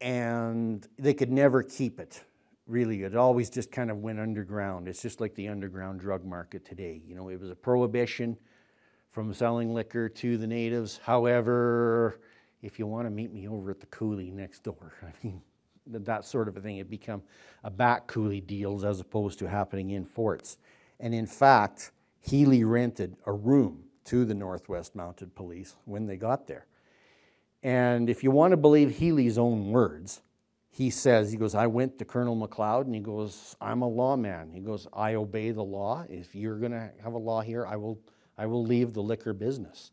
And they could never keep it, really. It always just kind of went underground. It's just like the underground drug market today. You know, it was a prohibition from selling liquor to the natives. However, if you want to meet me over at the coulee next door, I mean, that sort of a thing. It become a back coulee deals as opposed to happening in forts. And in fact, Healy rented a room to the Northwest Mounted Police when they got there. And if you want to believe Healy's own words, he says, he goes, I went to Colonel Macleod and he goes, I'm a lawman. He goes, I obey the law. If you're going to have a law here, I will, I will leave the liquor business.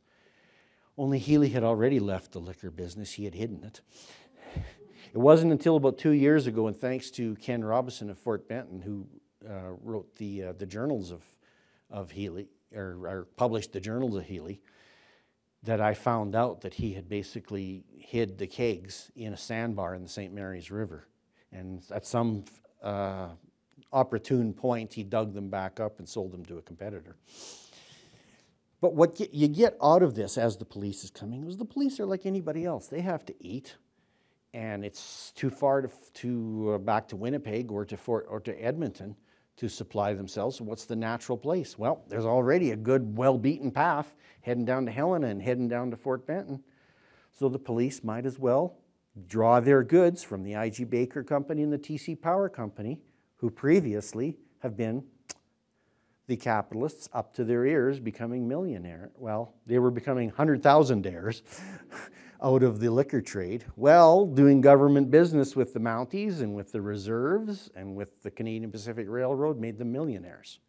Only Healy had already left the liquor business, he had hidden it. It wasn't until about two years ago, and thanks to Ken Robinson of Fort Benton, who uh, wrote the, uh, the journals of, of Healy, or, or published the journals of Healy, that I found out that he had basically hid the kegs in a sandbar in the St. Mary's River. And at some uh, opportune point, he dug them back up and sold them to a competitor. But what you get out of this as the police is coming is the police are like anybody else. They have to eat, and it's too far to, to uh, back to Winnipeg or to Fort or to Edmonton to supply themselves. What's the natural place? Well, there's already a good, well beaten path heading down to Helena and heading down to Fort Benton. So the police might as well draw their goods from the IG Baker Company and the TC Power Company, who previously have been the capitalists up to their ears becoming millionaire. Well, they were becoming 100,000aires out of the liquor trade? Well, doing government business with the Mounties and with the reserves and with the Canadian Pacific Railroad made them millionaires.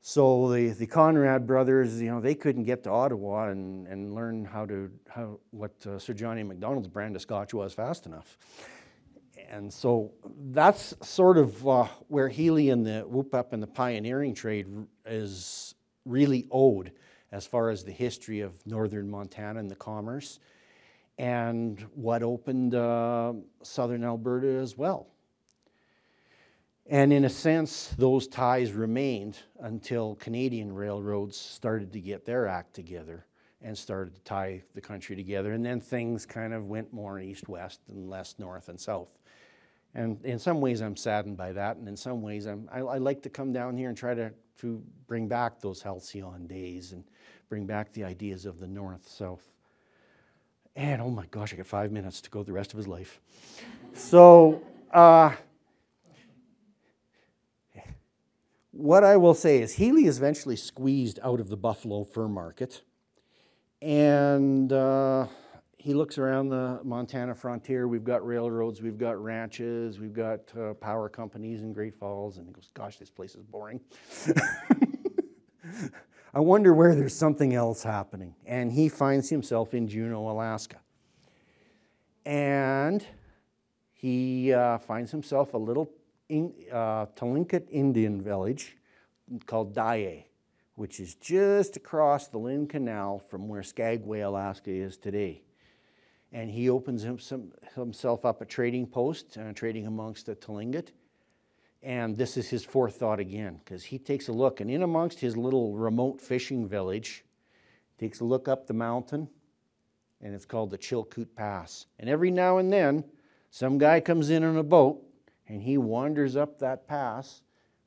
So the, the Conrad brothers, you know, they couldn't get to Ottawa and, and learn how to how what uh, Sir John A. Macdonald's brand of Scotch was fast enough. And so that's sort of uh, where Healy and the Whoop Up and the pioneering trade is really owed as far as the history of northern Montana and the commerce and what opened uh, southern Alberta as well. And in a sense, those ties remained until Canadian railroads started to get their act together and started to tie the country together. And then things kind of went more east west and less north and south. And in some ways, I'm saddened by that. And in some ways, I'm, I, I like to come down here and try to, to bring back those halcyon days and bring back the ideas of the north south and oh my gosh, I got five minutes to go the rest of his life. So, uh, what I will say is Healy is eventually squeezed out of the buffalo fur market, and uh, he looks around the Montana frontier. We've got railroads, we've got ranches, we've got uh, power companies in Great Falls, and he goes, "Gosh, this place is boring." I wonder where there's something else happening. And he finds himself in Juneau, Alaska. And he uh, finds himself a little in, uh, Tlingit Indian village called Dye, which is just across the Lynn Canal from where Skagway, Alaska is today. And he opens himself up a trading post, uh, trading amongst the Tlingit. And this is his forethought again, because he takes a look, and in amongst his little remote fishing village, takes a look up the mountain, and it's called the Chilkoot Pass. And every now and then, some guy comes in on a boat, and he wanders up that pass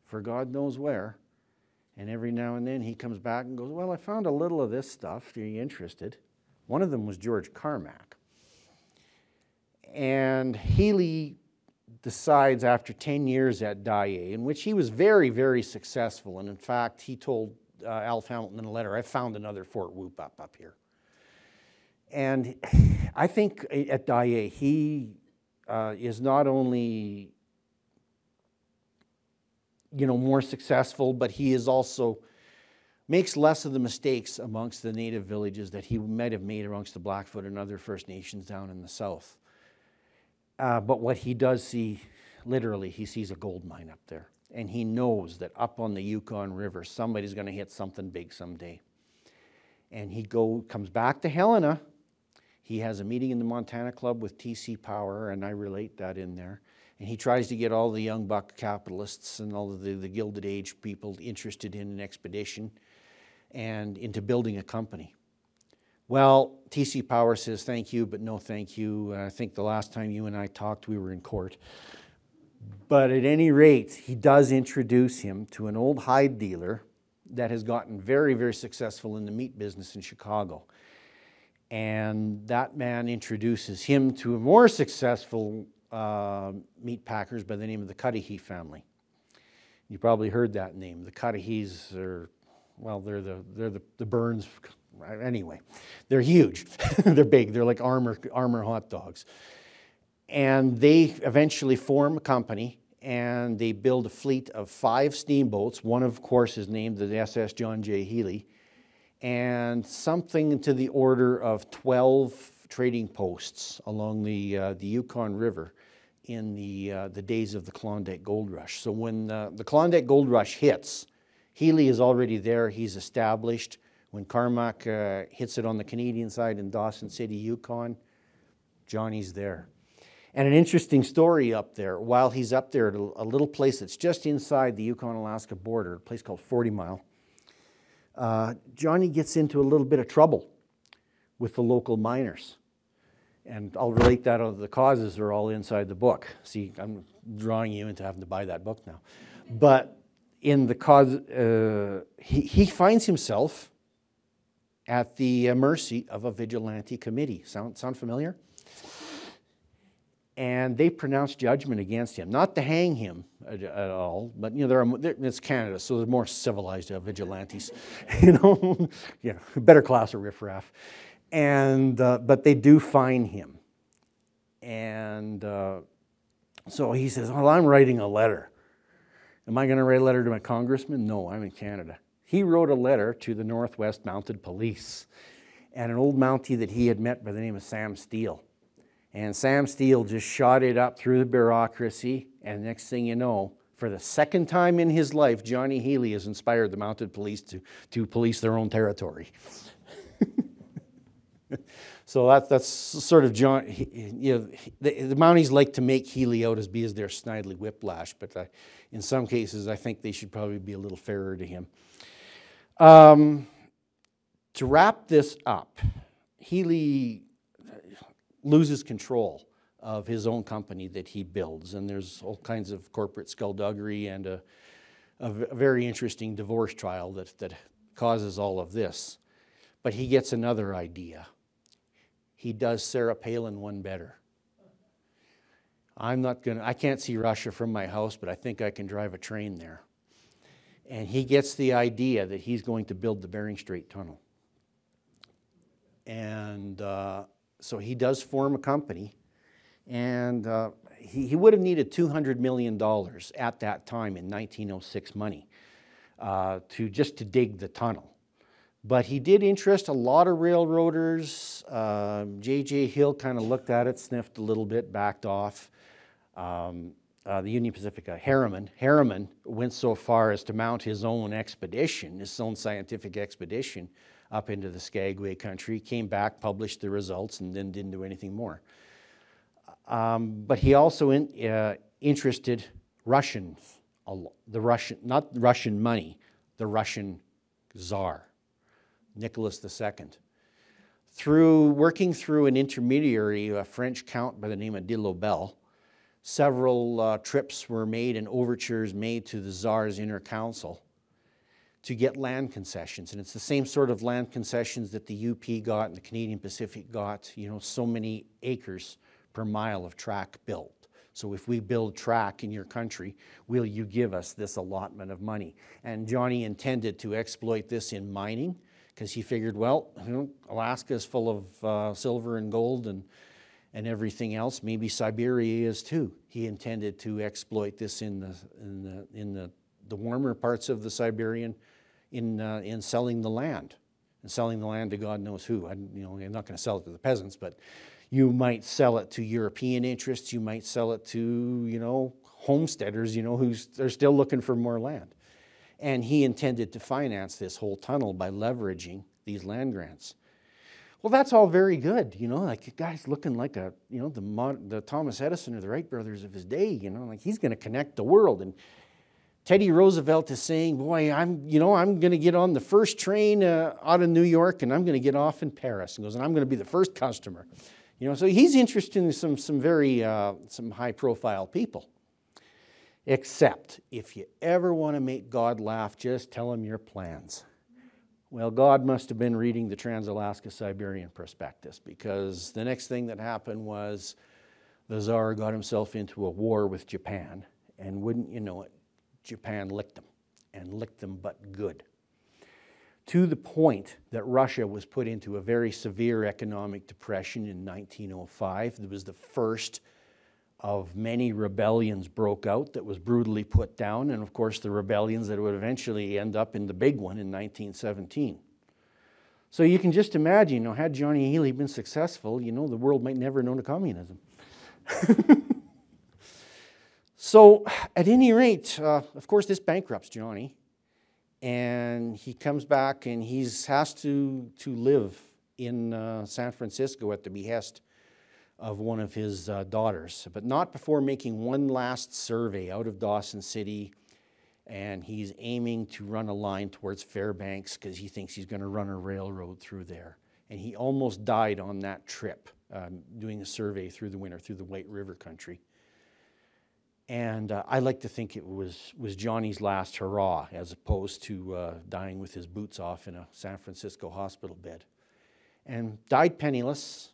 for God knows where. And every now and then he comes back and goes, Well, I found a little of this stuff. Are you interested? One of them was George Carmack. And Healy decides after 10 years at Dye, in which he was very, very successful. And in fact, he told uh, Alf Hamilton in a letter, I found another Fort Whoop up up here. And I think at Dye, he uh, is not only you know more successful, but he is also makes less of the mistakes amongst the native villages that he might have made amongst the Blackfoot and other First Nations down in the south. Uh, but what he does see, literally, he sees a gold mine up there. And he knows that up on the Yukon River, somebody's going to hit something big someday. And he go, comes back to Helena. He has a meeting in the Montana Club with TC Power, and I relate that in there. And he tries to get all the young buck capitalists and all the, the Gilded Age people interested in an expedition and into building a company. Well, TC Power says thank you, but no thank you. I think the last time you and I talked, we were in court. But at any rate, he does introduce him to an old hide dealer that has gotten very, very successful in the meat business in Chicago. And that man introduces him to a more successful uh, meat packers by the name of the Cudahy family. You probably heard that name. The Cudahys are, well, they're the, they're the, the Burns anyway, they're huge. they're big. They're like Armour, Armour hot dogs. And they eventually form a company and they build a fleet of five steamboats. One, of course, is named the SS John J. Healy, and something to the order of 12 trading posts along the, uh, the Yukon River in the, uh, the days of the Klondike Gold Rush. So when uh, the Klondike Gold Rush hits, Healy is already there, he's established. When Carmack uh, hits it on the Canadian side in Dawson City, Yukon, Johnny's there. And an interesting story up there, while he's up there at a little place that's just inside the Yukon Alaska border, a place called 40 Mile, uh, Johnny gets into a little bit of trouble with the local miners. And I'll relate that, the causes are all inside the book. See, I'm drawing you into having to buy that book now. But in the cause, uh, he, he finds himself at the mercy of a vigilante committee. Sound, sound familiar? And they pronounce judgment against him, not to hang him at, at all, but you know, there are, it's Canada, so there's more civilized uh, vigilantes, you know, yeah, better class of riffraff. And, uh, but they do fine him. And uh, so he says, Well, I'm writing a letter. Am I going to write a letter to my congressman? No, I'm in Canada he wrote a letter to the Northwest Mounted Police and an old Mountie that he had met by the name of Sam Steele. And Sam Steele just shot it up through the bureaucracy, and next thing you know, for the second time in his life, Johnny Healy has inspired the mounted police to, to police their own territory. so that, that's sort of John, you know, the, the, Mounties like to make Healy out as be as their Snidely Whiplash, but I, in some cases, I think they should probably be a little fairer to him. Um, to wrap this up, Healy loses control of his own company that he builds, and there's all kinds of corporate skullduggery and a, a very interesting divorce trial that, that causes all of this. But he gets another idea. He does Sarah Palin one better. I'm not gonna, I can't see Russia from my house, but I think I can drive a train there and he gets the idea that he's going to build the Bering Strait Tunnel. And uh, so he does form a company, and uh, he, he, would have needed $200 million at that time in 1906 money uh, to just to dig the tunnel. But he did interest a lot of railroaders. J.J. Um, Hill kind of looked at it, sniffed a little bit, backed off. um, uh, the Union Pacific, uh, Harriman, Harriman went so far as to mount his own expedition, his own scientific expedition up into the Skagway country, came back, published the results, and then didn't do anything more. Um, but he also in, uh, interested Russians, the Russian, not Russian money, the Russian czar, Nicholas II. Through working through an intermediary, a French count by the name of de Lobel, several uh, trips were made and overtures made to the czar's inner council to get land concessions. And it's the same sort of land concessions that the UP got and the Canadian Pacific got, you know, so many acres per mile of track built. So if we build track in your country, will you give us this allotment of money? And Johnny intended to exploit this in mining because he figured, well, you know, Alaska is full of uh, silver and gold and, and everything else. Maybe Siberia is too. He intended to exploit this in the, in the, in the, the warmer parts of the Siberian in, uh, in selling the land and selling the land to God knows who. I, you know, I'm not going to sell it to the peasants, but you might sell it to European interests. You might sell it to, you know, homesteaders, you know, who's they're still looking for more land. And he intended to finance this whole tunnel by leveraging these land grants. Well, that's all very good, you know, like a guy's looking like a, you know, the, the Thomas Edison or the Wright brothers of his day, you know, like he's going to connect the world. And Teddy Roosevelt is saying, boy, I'm, you know, I'm going to get on the first train uh, out of New York and I'm going to get off in Paris. And goes, and I'm going to be the first customer. You know, so he's interested in some, some very, uh, some high profile people. Except if you ever want to make God laugh, just tell him your plans. Well, God must have been reading the Trans Alaska Siberian Prospectus because the next thing that happened was the Tsar got himself into a war with Japan, and wouldn't you know it, Japan licked them, and licked them but good to the point that Russia was put into a very severe economic depression in 1905. It was the first of many rebellions broke out that was brutally put down, and of course the rebellions that would eventually end up in the big one in 1917. So you can just imagine, you know, had Johnny Healy been successful, you know, the world might never have known of communism. so, at any rate, uh, of course, this bankrupts Johnny and he comes back and he has to, to live in uh, San Francisco at the behest of one of his uh, daughters, but not before making one last survey out of Dawson City. And he's aiming to run a line towards Fairbanks because he thinks he's going to run a railroad through there. And he almost died on that trip um, doing a survey through the winter through the White River country. And uh, I like to think it was, was Johnny's last hurrah as opposed to uh, dying with his boots off in a San Francisco hospital bed. And died penniless.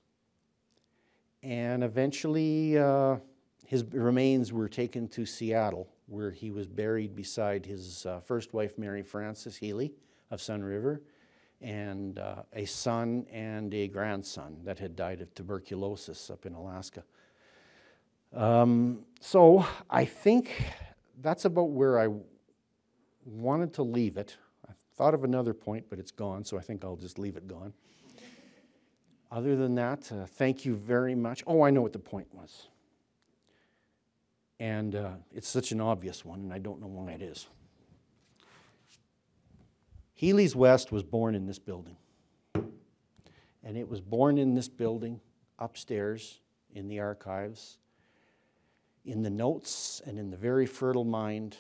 And eventually, uh, his remains were taken to Seattle, where he was buried beside his uh, first wife, Mary Frances Healy of Sun River, and uh, a son and a grandson that had died of tuberculosis up in Alaska. Um, so I think that's about where I wanted to leave it. I thought of another point, but it's gone, so I think I'll just leave it gone. Other than that, uh, thank you very much. Oh, I know what the point was. And uh, it's such an obvious one, and I don't know why it is. Healy's West was born in this building. And it was born in this building upstairs in the archives in the notes and in the very fertile mind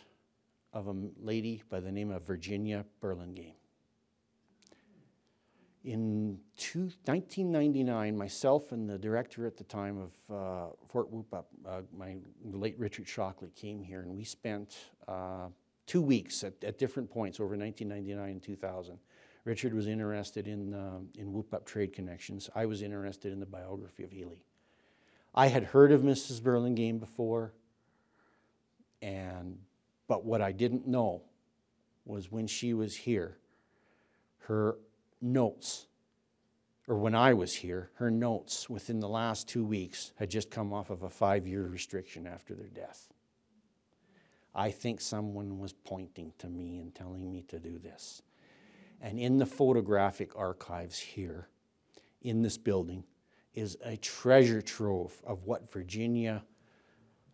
of a lady by the name of Virginia Burlingame. In two, 1999, myself and the director at the time of uh, Fort Whoop, uh, my late Richard Shockley, came here and we spent uh, two weeks at, at, different points over 1999 and 2000. Richard was interested in, uh, in Whoop Up Trade Connections. I was interested in the biography of Healy. I had heard of Mrs. Burlingame before, and but what I didn't know was when she was here, her notes, or when I was here, her notes within the last two weeks had just come off of a five year restriction after their death. I think someone was pointing to me and telling me to do this. And in the photographic archives here, in this building, is a treasure trove of what Virginia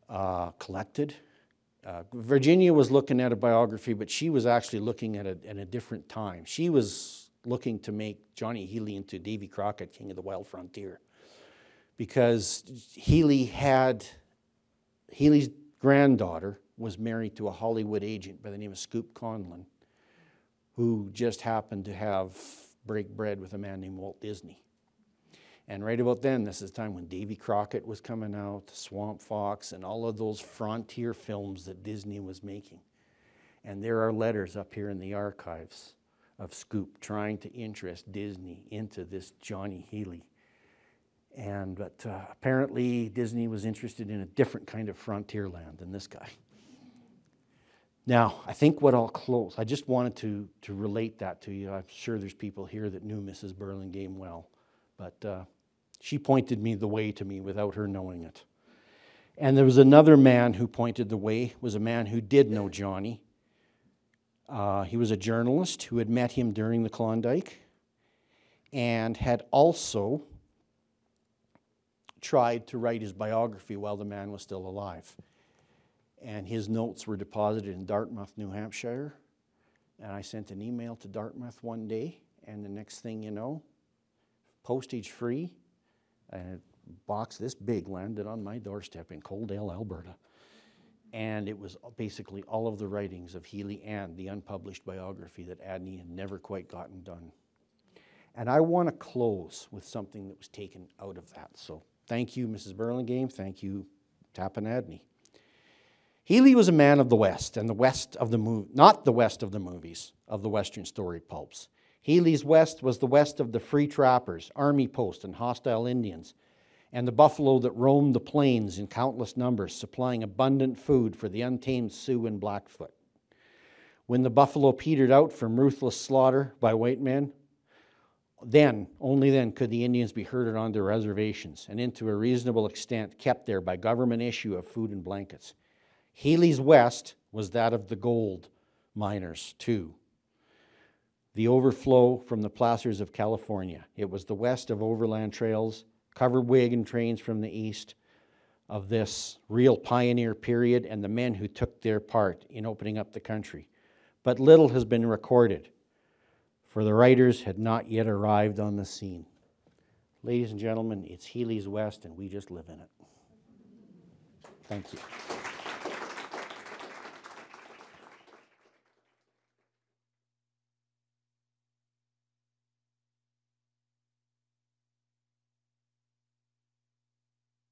uh, collected. Uh, Virginia was looking at a biography, but she was actually looking at it at a different time. She was looking to make Johnny Healy into Davy Crockett, King of the Wild Frontier, because Healy had Healy's granddaughter was married to a Hollywood agent by the name of Scoop Conlon, who just happened to have break bread with a man named Walt Disney. And right about then, this is the time when Davy Crockett was coming out, Swamp Fox, and all of those frontier films that Disney was making. And there are letters up here in the archives of Scoop trying to interest Disney into this Johnny Healy. And but uh, apparently Disney was interested in a different kind of frontier land than this guy. Now, I think what I'll close, I just wanted to, to relate that to you. I'm sure there's people here that knew Mrs. Burlingame well, but uh, she pointed me the way to me without her knowing it. And there was another man who pointed the way, was a man who did know Johnny. Uh, he was a journalist who had met him during the Klondike and had also tried to write his biography while the man was still alive and his notes were deposited in Dartmouth, New Hampshire. And I sent an email to Dartmouth one day, and the next thing you know, postage free, and a box this big landed on my doorstep in Coaldale, Alberta. And it was basically all of the writings of Healy and the unpublished biography that Adney had never quite gotten done. And I want to close with something that was taken out of that. So thank you, Mrs. Burlingame. Thank you, Tappan Adney. Healy was a man of the West, and the West of the mov- not the West of the movies, of the Western story pulps. Healy's West was the West of the free trappers, army posts, and hostile Indians, and the buffalo that roamed the plains in countless numbers, supplying abundant food for the untamed Sioux and Blackfoot. When the buffalo petered out from ruthless slaughter by white men, then, only then, could the Indians be herded on their reservations and, into a reasonable extent, kept there by government issue of food and blankets. Healy's West was that of the gold miners, too. The overflow from the placers of California. It was the west of overland trails, covered wagon trains from the east of this real pioneer period and the men who took their part in opening up the country. But little has been recorded, for the writers had not yet arrived on the scene. Ladies and gentlemen, it's Healy's West, and we just live in it. Thank you.